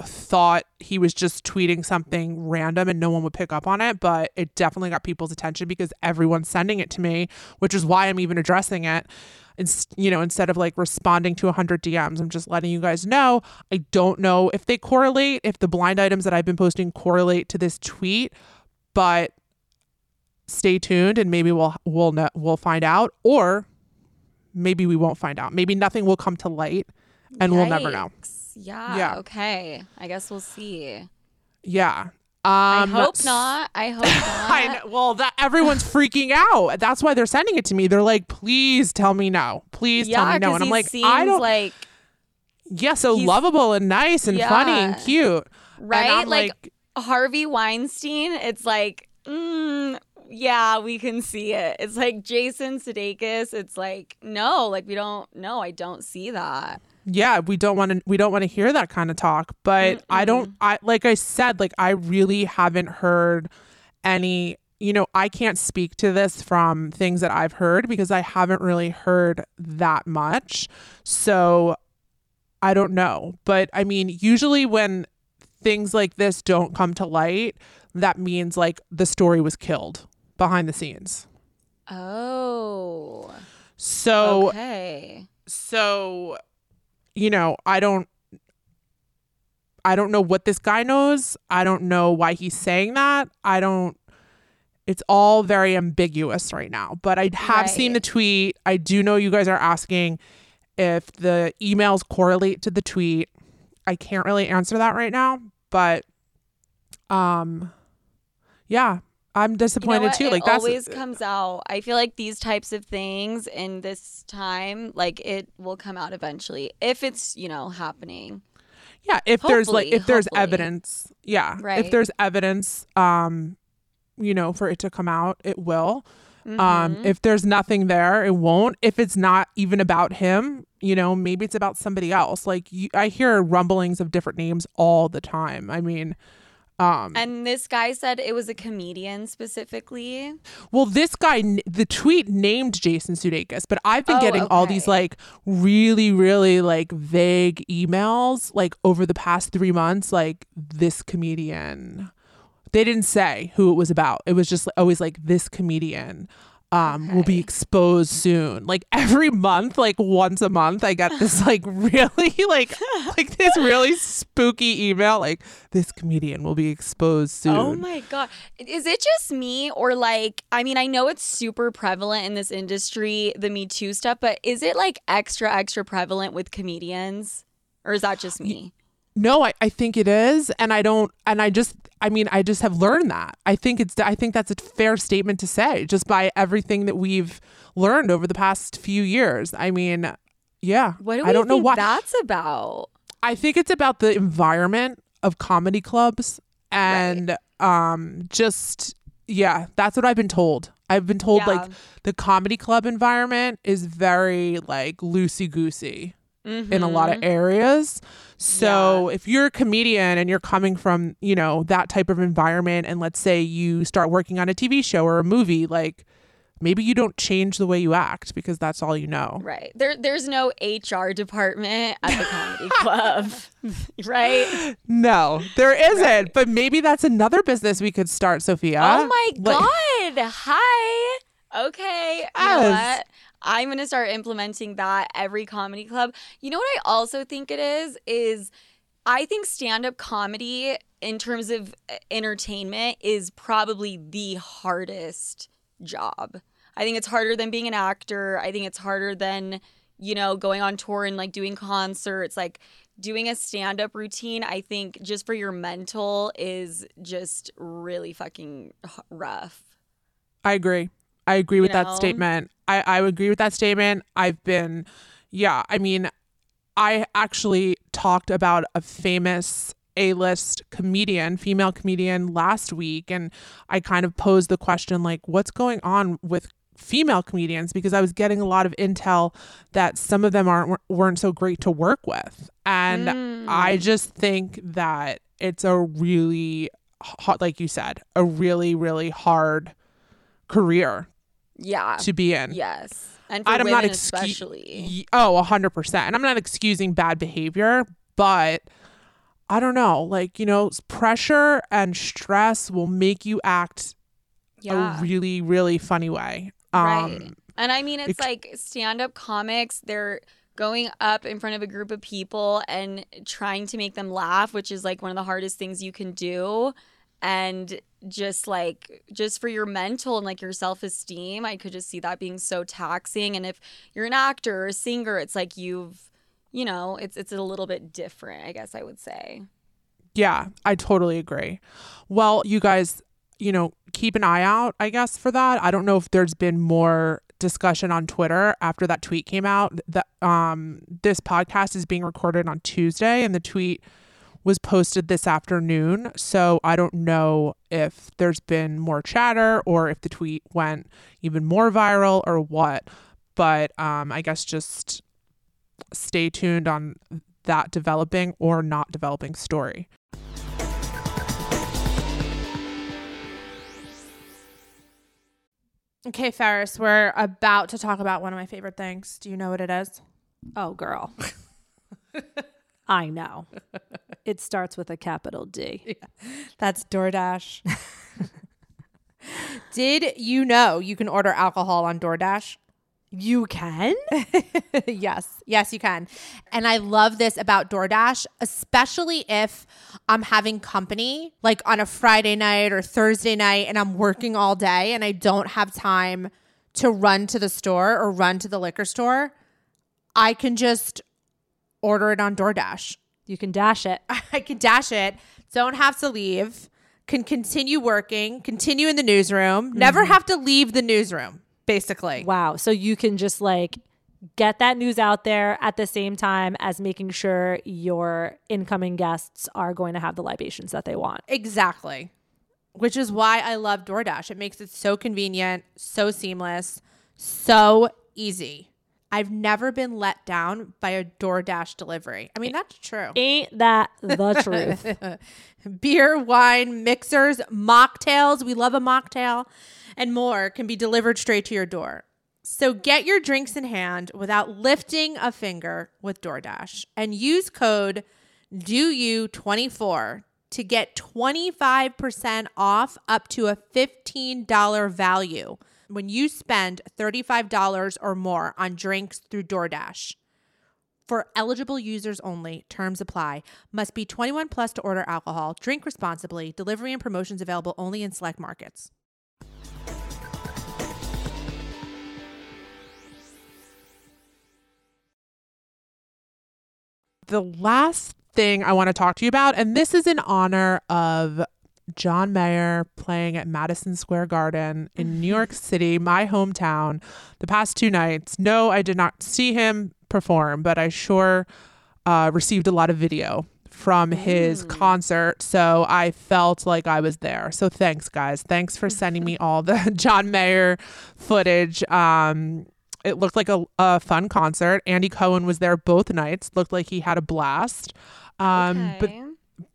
thought he was just tweeting something random and no one would pick up on it, but it definitely got people's attention because everyone's sending it to me, which is why I'm even addressing it. It's, you know, instead of like responding to 100 DMs, I'm just letting you guys know. I don't know if they correlate, if the blind items that I've been posting correlate to this tweet, but stay tuned and maybe we'll we'll know, we'll find out or maybe we won't find out. Maybe nothing will come to light and we'll never know.
Yeah,
Yeah.
Okay. I guess we'll see.
Yeah.
I
Um,
hope not. I hope not.
I know. Well, that everyone's freaking out. That's why they're sending it to me. They're like, "Please tell me no. Please tell me no." And I'm like, "I don't."
like
yeah, so lovable and nice and funny and cute,
right,
I'm
like, Harvey Weinstein. It's like, mm, yeah, we can see it. It's like Jason Sudeikis. It's like, no, like we don't. No, I don't see that.
Yeah, we don't want to. We don't want to hear that kind of talk. But I don't. I like I said, like I really haven't heard any. You know, I can't speak to this from things that I've heard because I haven't really heard that much. So I don't know. But I mean, usually when things like this don't come to light, that means like the story was killed behind the scenes.
Oh,
So
okay.
so you know, I don't I don't know what this guy knows. I don't know why he's saying that. I don't it's all very ambiguous right now. But I have seen the tweet. I do know you guys are asking if the emails correlate to the tweet. I can't really answer that right now, but um yeah, I'm
You know
disappointed too.
It
Like that's
always comes out. I feel like these types of things in this time, like it will come out eventually if it's you know happening.
Yeah, if there's like if there's
hopefully.
evidence, yeah.
right.
If there's evidence um you know for it to come out, it will. Um
Mhm.
if there's nothing there, it won't. If it's not even about him, you know, maybe it's about somebody else. Like you, I hear rumblings of different names all the time. I mean, um
And this guy said it was a comedian specifically.
Well, this guy, the tweet named Jason Sudeikis, but I've been
Oh,
getting all these like really, really like vague emails like over the past three months. Like this comedian, they didn't say who it was about. It was just always like this comedian. Um, will be exposed soon. Like every month, like once a month, I get this like really like like this really spooky email. Like this comedian will be exposed soon.
Oh my god. Is it just me or like I mean I know it's super prevalent in this industry the Me Too stuff but is it like extra extra prevalent with comedians or is that just me?
No, I, I think it is. And I don't, and I just, I mean, I just have learned that. I think it's, I think that's a fair statement to say just by everything that we've learned over the past few years. I mean, yeah.
What do we
I don't know
think
what
that's about?
I think it's about the environment of comedy clubs and um just yeah, that's what I've been told. I've been told
Yeah.
like the comedy club environment is very like loosey goosey in a lot
Mm-hmm.
of areas. So if you're a comedian and you're coming from, you know, that type of environment and let's say you start working on a TV show or a movie, like maybe you don't change the way you act because that's all you know.
Right. There there's no HR department at the comedy club. right?
No, there isn't. But maybe that's another business we could start, Sofia.
Oh my
Like-
god. Hi. Okay. You know I'm gonna start implementing that every comedy club. You know what I also think it is is I think stand-up comedy in terms of uh, entertainment is probably the hardest job. I think it's harder than being an actor. I think it's harder than, you know, going on tour and like doing concerts, like doing a stand-up routine. I think just for your mental is just really fucking rough.
I agree. I agree with
know?
that statement. I, I would agree with that statement. I've been, yeah, I mean, I actually talked about a famous A list comedian, female comedian last week. And I kind of posed the question like, what's going on with female comedians? Because I was getting a lot of intel that some of them aren't weren't so great to work with. And I hmm. just think that it's a really hot, like you said, a really, really hard career
Yeah.
to be in.
yes. And for
I'm not excu-
especially.
Oh, a hundred percent. And I'm not excusing bad behavior, but I don't know. Like you know, pressure and stress will make you act
Yeah.
a really, really funny way. Um,
right. And I mean, it's
it-
like stand up comics, they're going up in front of a group of people and trying to make them laugh, which is like one of the hardest things you can do. And just like, just for your mental and like your self esteem, I could just see that being so taxing. And if you're an actor or a singer, it's like you've, you know, it's it's a little bit different, I guess I would say.
Yeah, I totally agree. Well, you guys, you know, keep an eye out, I guess, for that. I don't know if there's been more discussion on Twitter after that tweet came out. That um this podcast is being recorded on Tuesday and the tweet was posted this afternoon. So I don't know if there's been more chatter or if the tweet went even more viral or what. But um I guess just stay tuned on that developing or not developing story.
Okay, Ferris, we're about to talk about one of my favorite things. Do you know what it is?
Oh, girl. I know. It starts with a capital D. Yeah.
That's DoorDash. Did you know you can order alcohol on DoorDash?
You can?
yes, yes, you can. And I love this about DoorDash, especially if I'm having company, like on a Friday night or Thursday night, and I'm working all day and I don't have time to run to the store or run to the liquor store. I can just order it on DoorDash.
You can dash it.
I can dash it, don't have to leave, can continue working, continue in the newsroom, never mm-hmm. have to leave the newsroom, basically.
Wow. So you can just like get that news out there at the same time as making sure your incoming guests are going to have the libations that they want.
Exactly. Which is why I love DoorDash. It makes it so convenient, so seamless, so easy. I've never been let down by a DoorDash delivery. I mean, that's true.
Ain't that the truth?
Beer, wine, mixers, mocktails, we love a mocktail, and more can be delivered straight to your door. So get your drinks in hand without lifting a finger with DoorDash and use code DOYOU24 to get 25% off up to a $15 value when you spend $35 or more on drinks through DoorDash. For eligible users only, terms apply. Must be 21 plus to order alcohol. Drink responsibly. Delivery and promotions available only in select markets.
the last thing I want to talk to you about, and this is in honor of John Mayer playing at Madison Square Garden in New York City, my hometown, the past two nights. No, I did not see him perform, but I sure uh, received a lot of video from his concert. So I felt like I was there. So thanks, guys. Thanks for sending me all the John Mayer footage. Um, it looked like a, a fun concert. Andy Cohen was there both nights. Looked like he had a blast. Um, But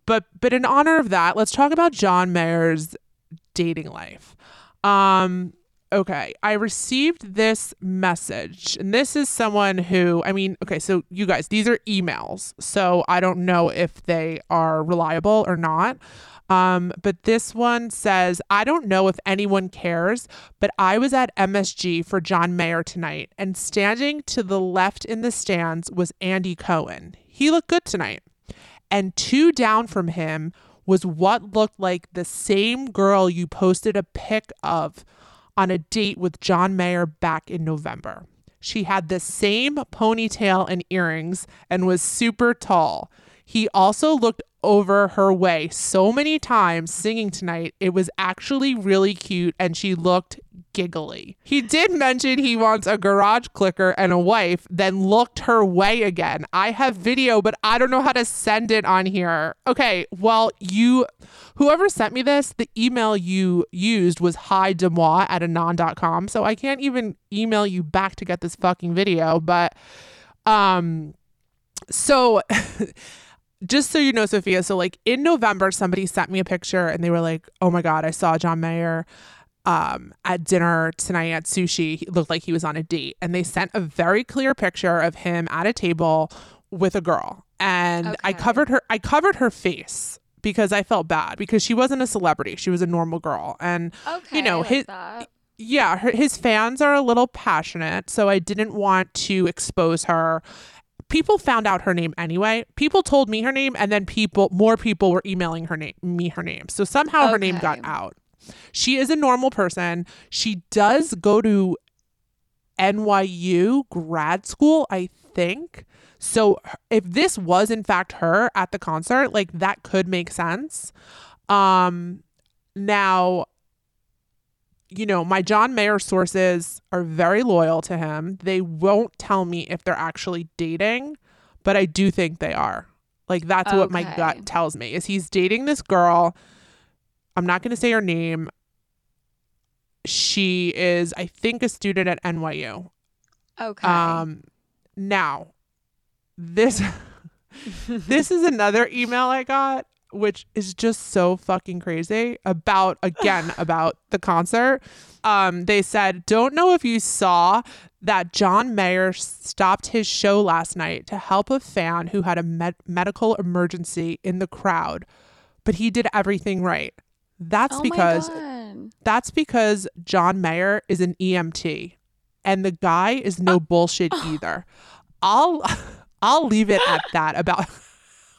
but but in honor of that, let's talk about John Mayer's dating life. Um okay, I received this message and this is someone who I mean, okay, so you guys, these are emails. So I don't know if they are reliable or not. Um, but this one says, I don't know if anyone cares, but I was at MSG for John Mayer tonight, and standing to the left in the stands was Andy Cohen. He looked good tonight and two down from him was what looked like the same girl you posted a pic of on a date with John Mayer back in November. She had the same ponytail and earrings and was super tall. He also looked over her way so many times singing tonight. It was actually really cute and she looked giggly. He did mention he wants a garage clicker and a wife, then looked her way again. I have video, but I don't know how to send it on here. Okay, well, you, whoever sent me this, the email you used was hi Deuxmoi at anon.com. So I can't even email you back to get this fucking video, but, um, so. just so you know, Sofia, so like in November, somebody sent me a picture and they were like, oh my God, I saw John Mayer um, at dinner tonight at sushi. He looked like he was on a date. And they sent a very clear picture of him at a table with a girl. And I covered her, I covered her face because I felt bad because she wasn't a celebrity. She was a normal girl. And,
Okay,
you know,
like
his, yeah, her, his fans are a little passionate, so I didn't want to expose her. People found out her name anyway. People told me her name, and then people, more people were emailing her name, me her name. So somehow her name got out. She is a normal person. She does go to NYU grad school, I think. So if this was in fact her at the concert, like that could make sense. Um now you know, my John Mayer sources are very loyal to him. They won't tell me if they're actually dating, but I do think they are. Like that's what my gut tells me. Is he's dating this girl. I'm not going to say her name. She is I think a student at NYU.
Okay.
Um now this this is another email I got which is just so fucking crazy about again about the concert. Um they said, "Don't know if you saw that John Mayer stopped his show last night to help a fan who had a med- medical emergency in the crowd, but he did everything right." That's
oh
because that's because John Mayer is an EMT and the guy is no bullshit either. I'll I'll leave it at that about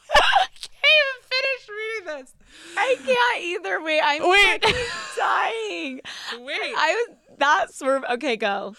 I can't even finish reading this.
I can't either. Wait, I'm
Wait.
dying.
Wait.
I was that swerve. Okay, go.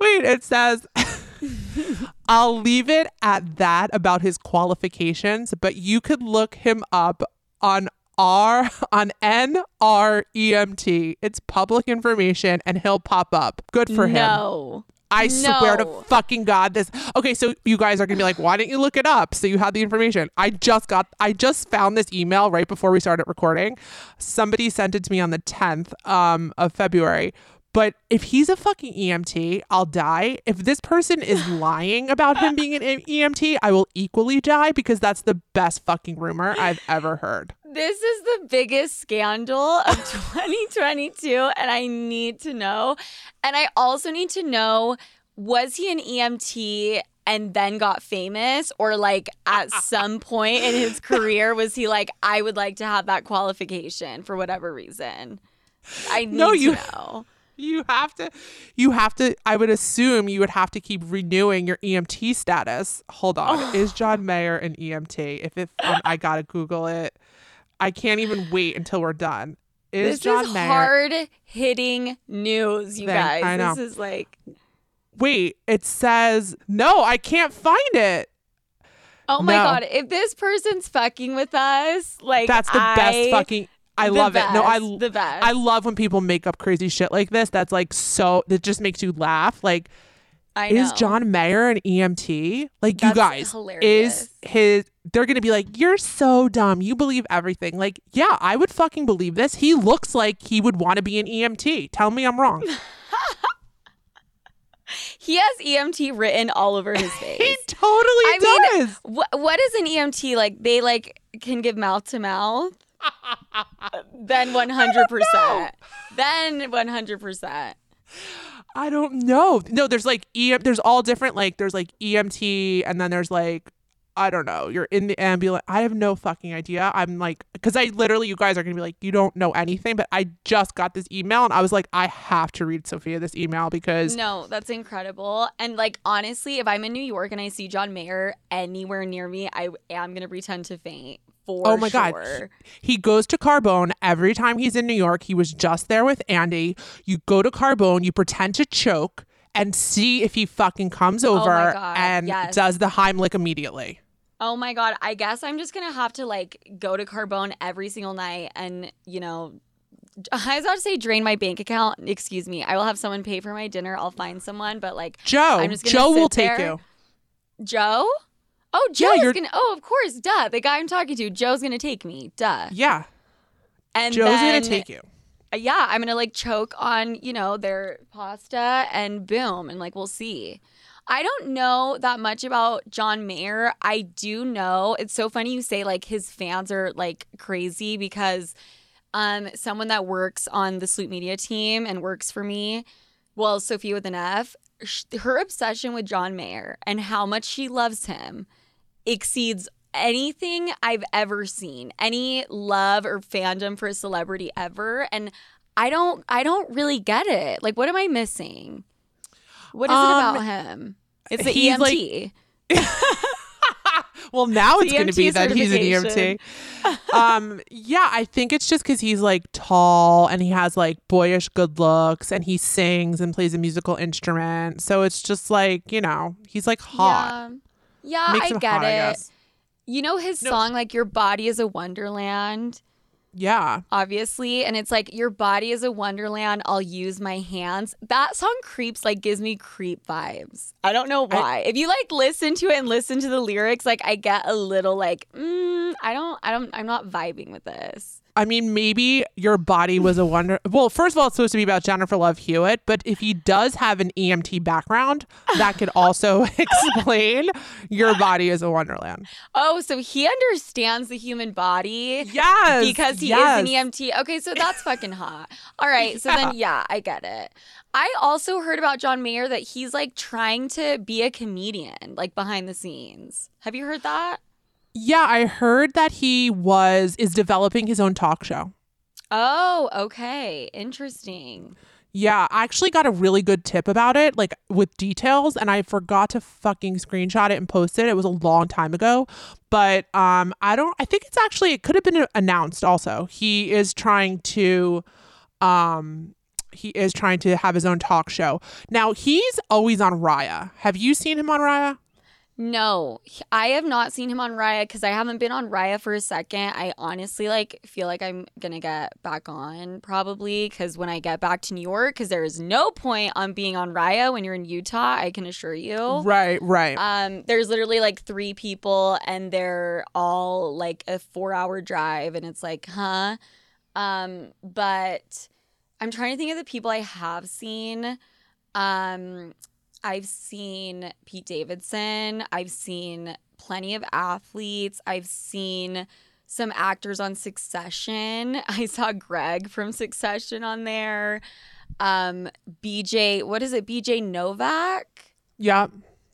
Wait, it says I'll leave it at that about his qualifications, but you could look him up on R on NREMT. It's public information and he'll pop up. Good for him.
No.
I swear to fucking God this. Okay, so you guys are gonna be like, why didn't you look it up? So you had the information. I just got, I just found this email right before we started recording. Somebody sent it to me on the 10th um, of February. But if he's a fucking EMT, I'll die. If this person is lying about him being an EMT, I will equally die because that's the best fucking rumor I've ever heard.
This is the biggest scandal of 2022, and I need to know. And I also need to know was he an EMT and then got famous, or like at some point in his career, was he like, I would like to have that qualification for whatever reason? I need
No, you-
to know.
You have to, you have to, I would assume you would have to keep renewing your EMT status. Hold on. Is John Mayer an EMT? If it, um, I gotta Google it. I can't even wait until we're done. Is
This
John
is hard hitting news, you
Thing,
guys.
I know.
This is like
Wait, it says, no, I can't find it.
Oh my
No.
god, if this person's fucking with us, like
That's the
I-
best fucking. I love it. No, I
best, the best.
I love when people make up crazy shit like this. That's like so. That just makes you laugh. Like,
I
is. John Mayer an EMT? Like, you guys,
hilarious.
is his? They're gonna be like, you're so dumb. You believe everything. Like, yeah, I would fucking believe this. He looks like he would want to be an EMT. Tell me I'm wrong.
He has EMT written all over his face.
he totally
I mean,
does.
what what is an EMT like? They like can give mouth to mouth. then one hundred percent. Then one hundred percent.
I don't know. No, there's like EM. There's all different. Like there's like EMT, and then there's like I don't know. You're in the ambulance. I have no fucking idea. I'm like, because I literally, you guys are gonna be like, you don't know anything. But I just got this email, and I was like, I have to read Sofia this email because
No, that's incredible. And like honestly, if I'm in New York and I see John Mayer anywhere near me, I am gonna pretend to faint for
Oh my God. he goes to Carbone every time he's in New York. He was just there with Andy. You go to Carbone, you pretend to choke, and see if he fucking comes oh over
Oh God,
and
yes.
does the Heimlich immediately.
Oh my god, I guess I'm just gonna have to like go to Carbone every single night and you know I was about to say drain my bank account. Excuse me. I will have someone pay for my dinner. I'll find someone, but like
Joe,
I'm just gonna
Joe will take
there.
you.
Joe? Oh,
Yeah,
Joe's
you're-
gonna oh of course, duh. The guy I'm talking to, Joe's gonna take me. Duh.
Yeah,
And
Joe's
then,
gonna take you.
yeah, I'm gonna like choke on, you know, their pasta and boom, and like we'll see. I don't know that much about John Mayer. I do know it's so funny you say like his fans are like crazy because um someone that works on the Sloop Media team and works for me, well, Sophie with an F, her obsession with John Mayer and how much she loves him exceeds anything I've ever seen. Any love or fandom for a celebrity ever and I don't I don't really get it. Like what am I missing? What is
Um,
it about him? It's the
he's, like, Well, now it's going to be that he's an. EMT. um, yeah, I think it's just because he's like tall and he has like boyish good looks and he sings and plays a musical instrument. So it's just like you know he's like hot.
Yeah, yeah
Makes
I
him
get
hot,
it.
I guess.
You know his
No.
song like Your Body is a Wonderland?
Yeah,
obviously and it's like your body is a wonderland i'll use my hands that song creeps like gives me creep vibes i don't know why if you like listen to it and listen to the lyrics like i get a little like mm, i don't i don't i'm not vibing with this
I mean maybe your body was a wonder. Well, first of all, it's supposed to be about Jennifer Love Hewitt, but if he does have an EMT background, that could also explain your body is a wonderland.
oh so he understands the human body
Yes,
because he
yes.
is an EMT. Okay, so that's fucking hot. All right, so then yeah, I get it. I also heard about John Mayer that he's like trying to be a comedian, like behind the scenes. Have you heard that?
Yeah, I heard that he was is developing his own talk show.
Oh, okay. Interesting.
Yeah, I actually got a really good tip about it, like with details, and I forgot to fucking screenshot it and post it. It was a long time ago, but um, I don't. I think it's actually it could have been announced. Also, he is trying to, um, he is trying to have his own talk show. Now he's always on Raya. Have you seen him on Raya?
No, I have not seen him on Raya because I haven't been on Raya for a second. I honestly like feel like I'm gonna get back on probably because when I get back to New York, because there is no point on being on Raya when you're in Utah. I can assure you.
Right, right.
Um, there's literally like three people, and they're all like a four-hour drive, and it's like, huh? Um, but I'm trying to think of the people I have seen. Um, I've seen Pete Davidson. I've seen plenty of athletes. I've seen some actors on Succession. I saw Greg from Succession on there. Um, BJ, what is it? BJ Novak?
yeah.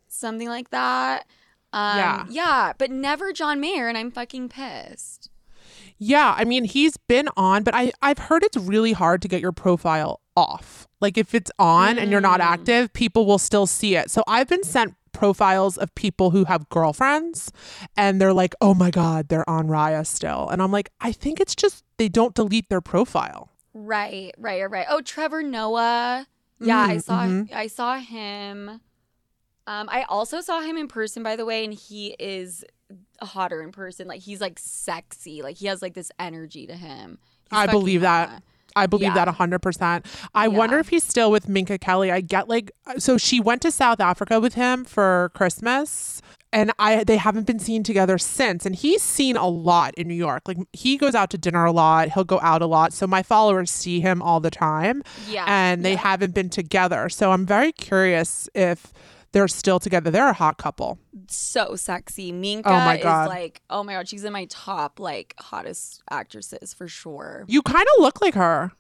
something like that. Um,
Yeah.
yeah, but never John Mayer, and I'm fucking pissed.
Yeah, I mean he's been on, but I I've heard it's really hard to get your profile off. Like if it's on and you're not
Mm.
active, people will still see it. So I've been sent profiles of people who have girlfriends and they're like, "Oh my god, they're on Raya still." And I'm like, "I think it's just they don't delete their profile."
Right, right, right. Oh, Trevor Noah. Yeah, I
Mm,
saw
mhm.
I saw him. Um, I also saw him in person, by the way, and he is hotter in person. Like he's like sexy. Like he has like this energy to him. He's
I believe that. I believe
Yeah.
that 100%. I wonder if he's still with Minka Kelly. I get like so she went to South Africa with him for Christmas and I they haven't been seen together since and he's seen a lot in New York. Like he goes out to dinner a lot, he'll go out a lot. So my followers see him all the time
Yeah.
and they
yeah.
haven't been together. So I'm very curious if they're still together. They're a hot couple.
so sexy. Minka
Oh my God.
is like, oh my god, she's in my top like hottest actresses for sure.
You kind of look like her.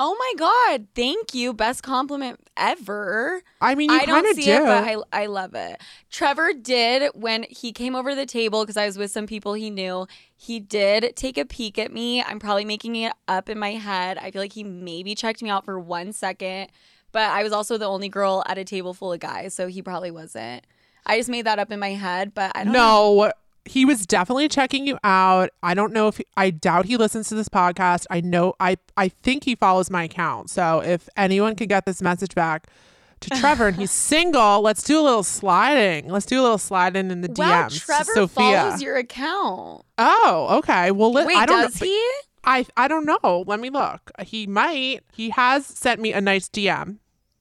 Oh my god, thank you. Best compliment ever.
I mean, you
I don't see
do.
it, but I I love it. Trevor did when he came over to the table because I was with some people he knew. He did take a peek at me. I'm probably making it up in my head. I feel like he maybe checked me out for one second, but I was also the only girl at a table full of guys, so he probably wasn't. I just made that up in my head, but I don't know.
No, he was definitely checking you out. I don't know if he, I doubt he listens to this podcast. I know I I think he follows my account. So if anyone could get this message back to Trevor and he's single, let's do a little sliding. Let's do a little sliding in the
Wow,
DMs. to
Trevor
Sofia.
follows your account.
oh, okay. Well, li-
Wait,
I don't
does
know.
he?
I I don't know. Let me look. He might. He has sent me a nice DM.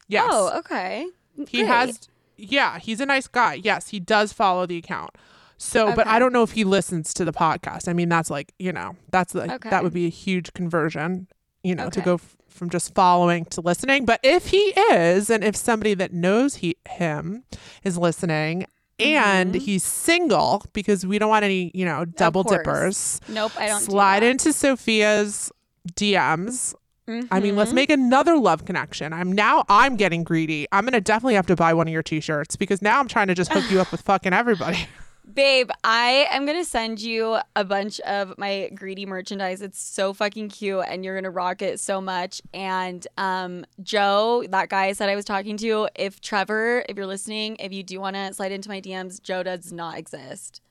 Yes.
Oh, okay.
He
Great.
has, yeah, he's a nice guy. Yes, he does follow the account. So, but I don't know if he listens to the podcast. I mean, that's like, you know, that's like,
Okay.
that would be a huge conversion, you know, to go f- from just following to listening. But if he is, and if somebody that knows he, him is listening, and
Mm-hmm.
he's single because we don't want any, you know, double dippers.
Nope, I don't.
Slide
do
into Sofia's DMs. I mean,
Mm-hmm.
let's make another love connection. I'm now I'm getting greedy. I'm gonna definitely have to buy one of your t-shirts because now I'm trying to just hook you up with fucking everybody.
Babe, I am gonna send you a bunch of my greedy merchandise. It's so fucking cute and you're gonna rock it so much. And um Joe, that guy I said I was talking to, if Trevor, if you're listening, if you do wanna slide into my DMs, Joe does not exist.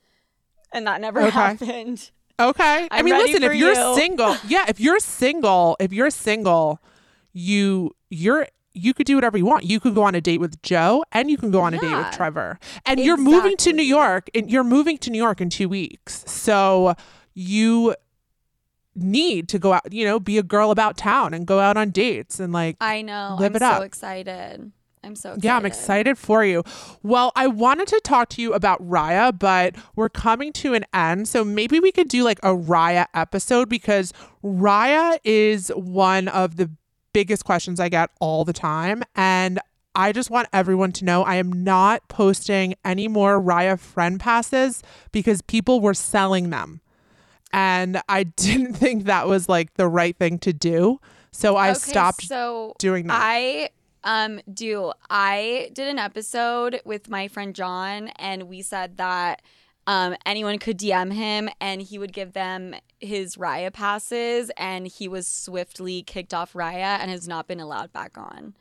And that never
Okay.
happened.
Okay. I
I'm
mean, listen, if you're
you.
single, yeah, if you're single, if you're single, you you're you could do whatever you want. You could go on a date with Joe and you can go on a date with Trevor. And you're moving to New York and you're moving to New York in 2 weeks. So you need to go out, you know, be a girl about town and go out on dates and like
I know.
Live
I'm
it
so
up.
excited. I'm so excited.
Yeah, I'm excited for you. Well, I wanted to talk to you about Raya, but we're coming to an end. So maybe we could do like a Raya episode because Raya is one of the biggest questions I get all the time. And I just want everyone to know I am not posting any more Raya friend passes because people were selling them. And I didn't think that was like the right thing to do. So I
Okay,
stopped
so
doing that.
I um do. I did an episode with my friend John, and we said that um anyone could DM him, and he would give them his Raya passes, and he was swiftly kicked off Raya and has not been allowed back on.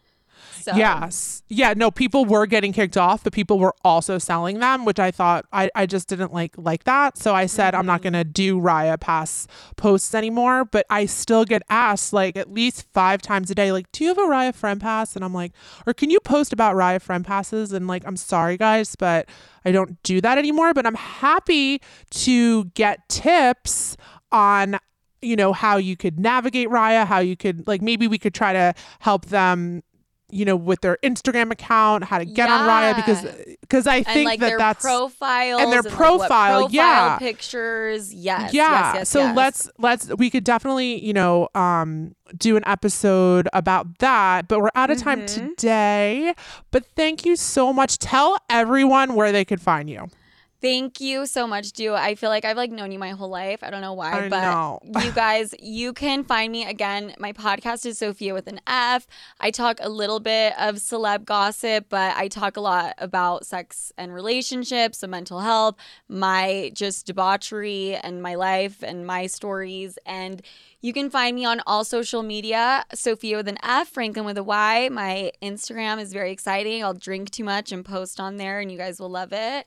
So
Yes. Yeah, no, people were getting kicked off, but people were also selling them, which I thought I, I just didn't like like that. So I said I'm not
Mm-hmm.
gonna do Raya Pass posts anymore, but I still get asked like at least five times a day, like, do you have a Raya friend pass? And I'm like, or can you post about Raya friend passes? And like, I'm sorry guys, but I don't do that anymore. But I'm happy to get tips on you know how you could navigate Raya, how you could like maybe we could try to help them you know with their Instagram account, how to get on Raya because because I
and
think
like
that that's
profiles
and their
like, what
profile,
profile
yeah.
pictures. Yes.
yeah.
Yes, yes,
so
yes.
let's let's we could definitely you know um do an episode about that, but we're out of time
Mm-hmm.
today. But thank you so much. Tell everyone where they could find you.
Thank you so much, Deux. I feel like I've like known you my whole life. I don't know why,
I
but
know.
you guys, you can find me again. My podcast is Sofia with an F. I talk a little bit of celeb gossip, but I talk a lot about sex and relationships and mental health, my just debauchery and my life and my stories. And you can find me on all social media, Sofia with an F, Franklyn with a Y. My Instagram is very exciting. I'll drink too much and post on there, and you guys will love it.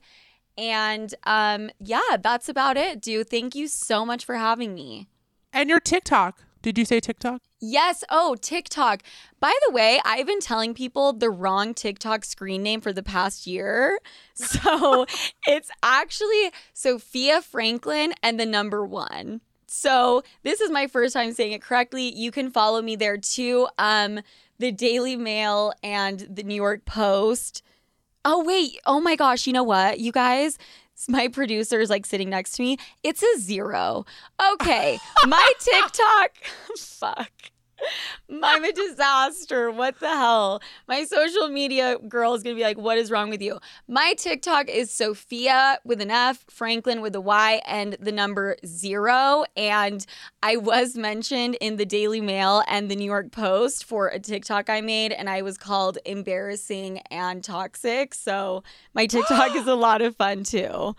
And um, yeah, that's about it, dude. Thank you so much for having me.
And your TikTok. Did you say TikTok?
Yes. Oh, TikTok. By the way, I've been telling people the wrong TikTok screen name for the past year. So it's actually Sofia Franklyn and the number one. So this is my first time saying it correctly. You can follow me there too. Um, the Daily Mail and the New York Post. Oh wait, oh my gosh, you know what, you guys? My producer is like sitting next to me. It's a zero. Okay, my TikTok. fuck. I'm a disaster. What the hell? My social media girl is going to be like, what is wrong with you? My TikTok is Sofia with an F, Franklyn with a Y, and the number zero. And I was mentioned in the Daily Mail and the New York Post for a TikTok I made, and I was called embarrassing and toxic. So my TikTok is a lot of fun too.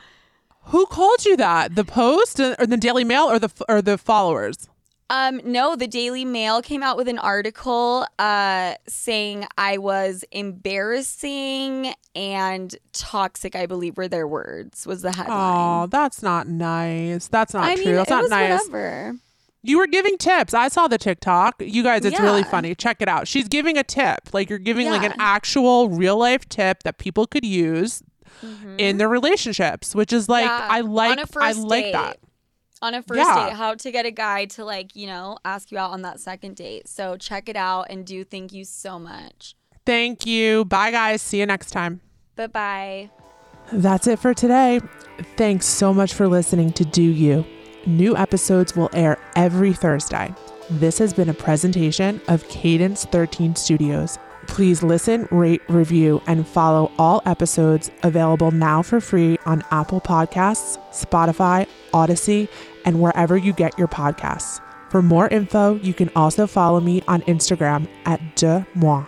Who called you that? The Post or the Daily Mail or the or the followers?
Um, no, the Daily Mail came out with an article uh, saying I was embarrassing and toxic, I believe were their words, was the headline.
Oh, that's not nice. That's not
I
true.
mean,
that's not nice.
whatever.
You were giving tips. I saw the TikTok. You guys, it's really funny. Check it out. She's giving a tip. Like you're giving like an actual real life tip that people could use in their relationships, which is like
Mm-hmm. Yeah,
I like I like
date.
that.
On a first
Yeah.
date, how to get a guy to like, you know, ask you out on that second date. So check it out and Deux thank you so much.
Thank you. Bye guys. See you next time.
Bye bye.
That's it for today. Thanks so much for listening to Deux U. New episodes will air every Thursday. This has been a presentation of Cadence 13 Studios. Please listen, rate, review, and follow all episodes available now for free on Apple Podcasts, Spotify, Audacy, and wherever you get your podcasts. For more info, you can also follow me on Instagram at Deuxmoi.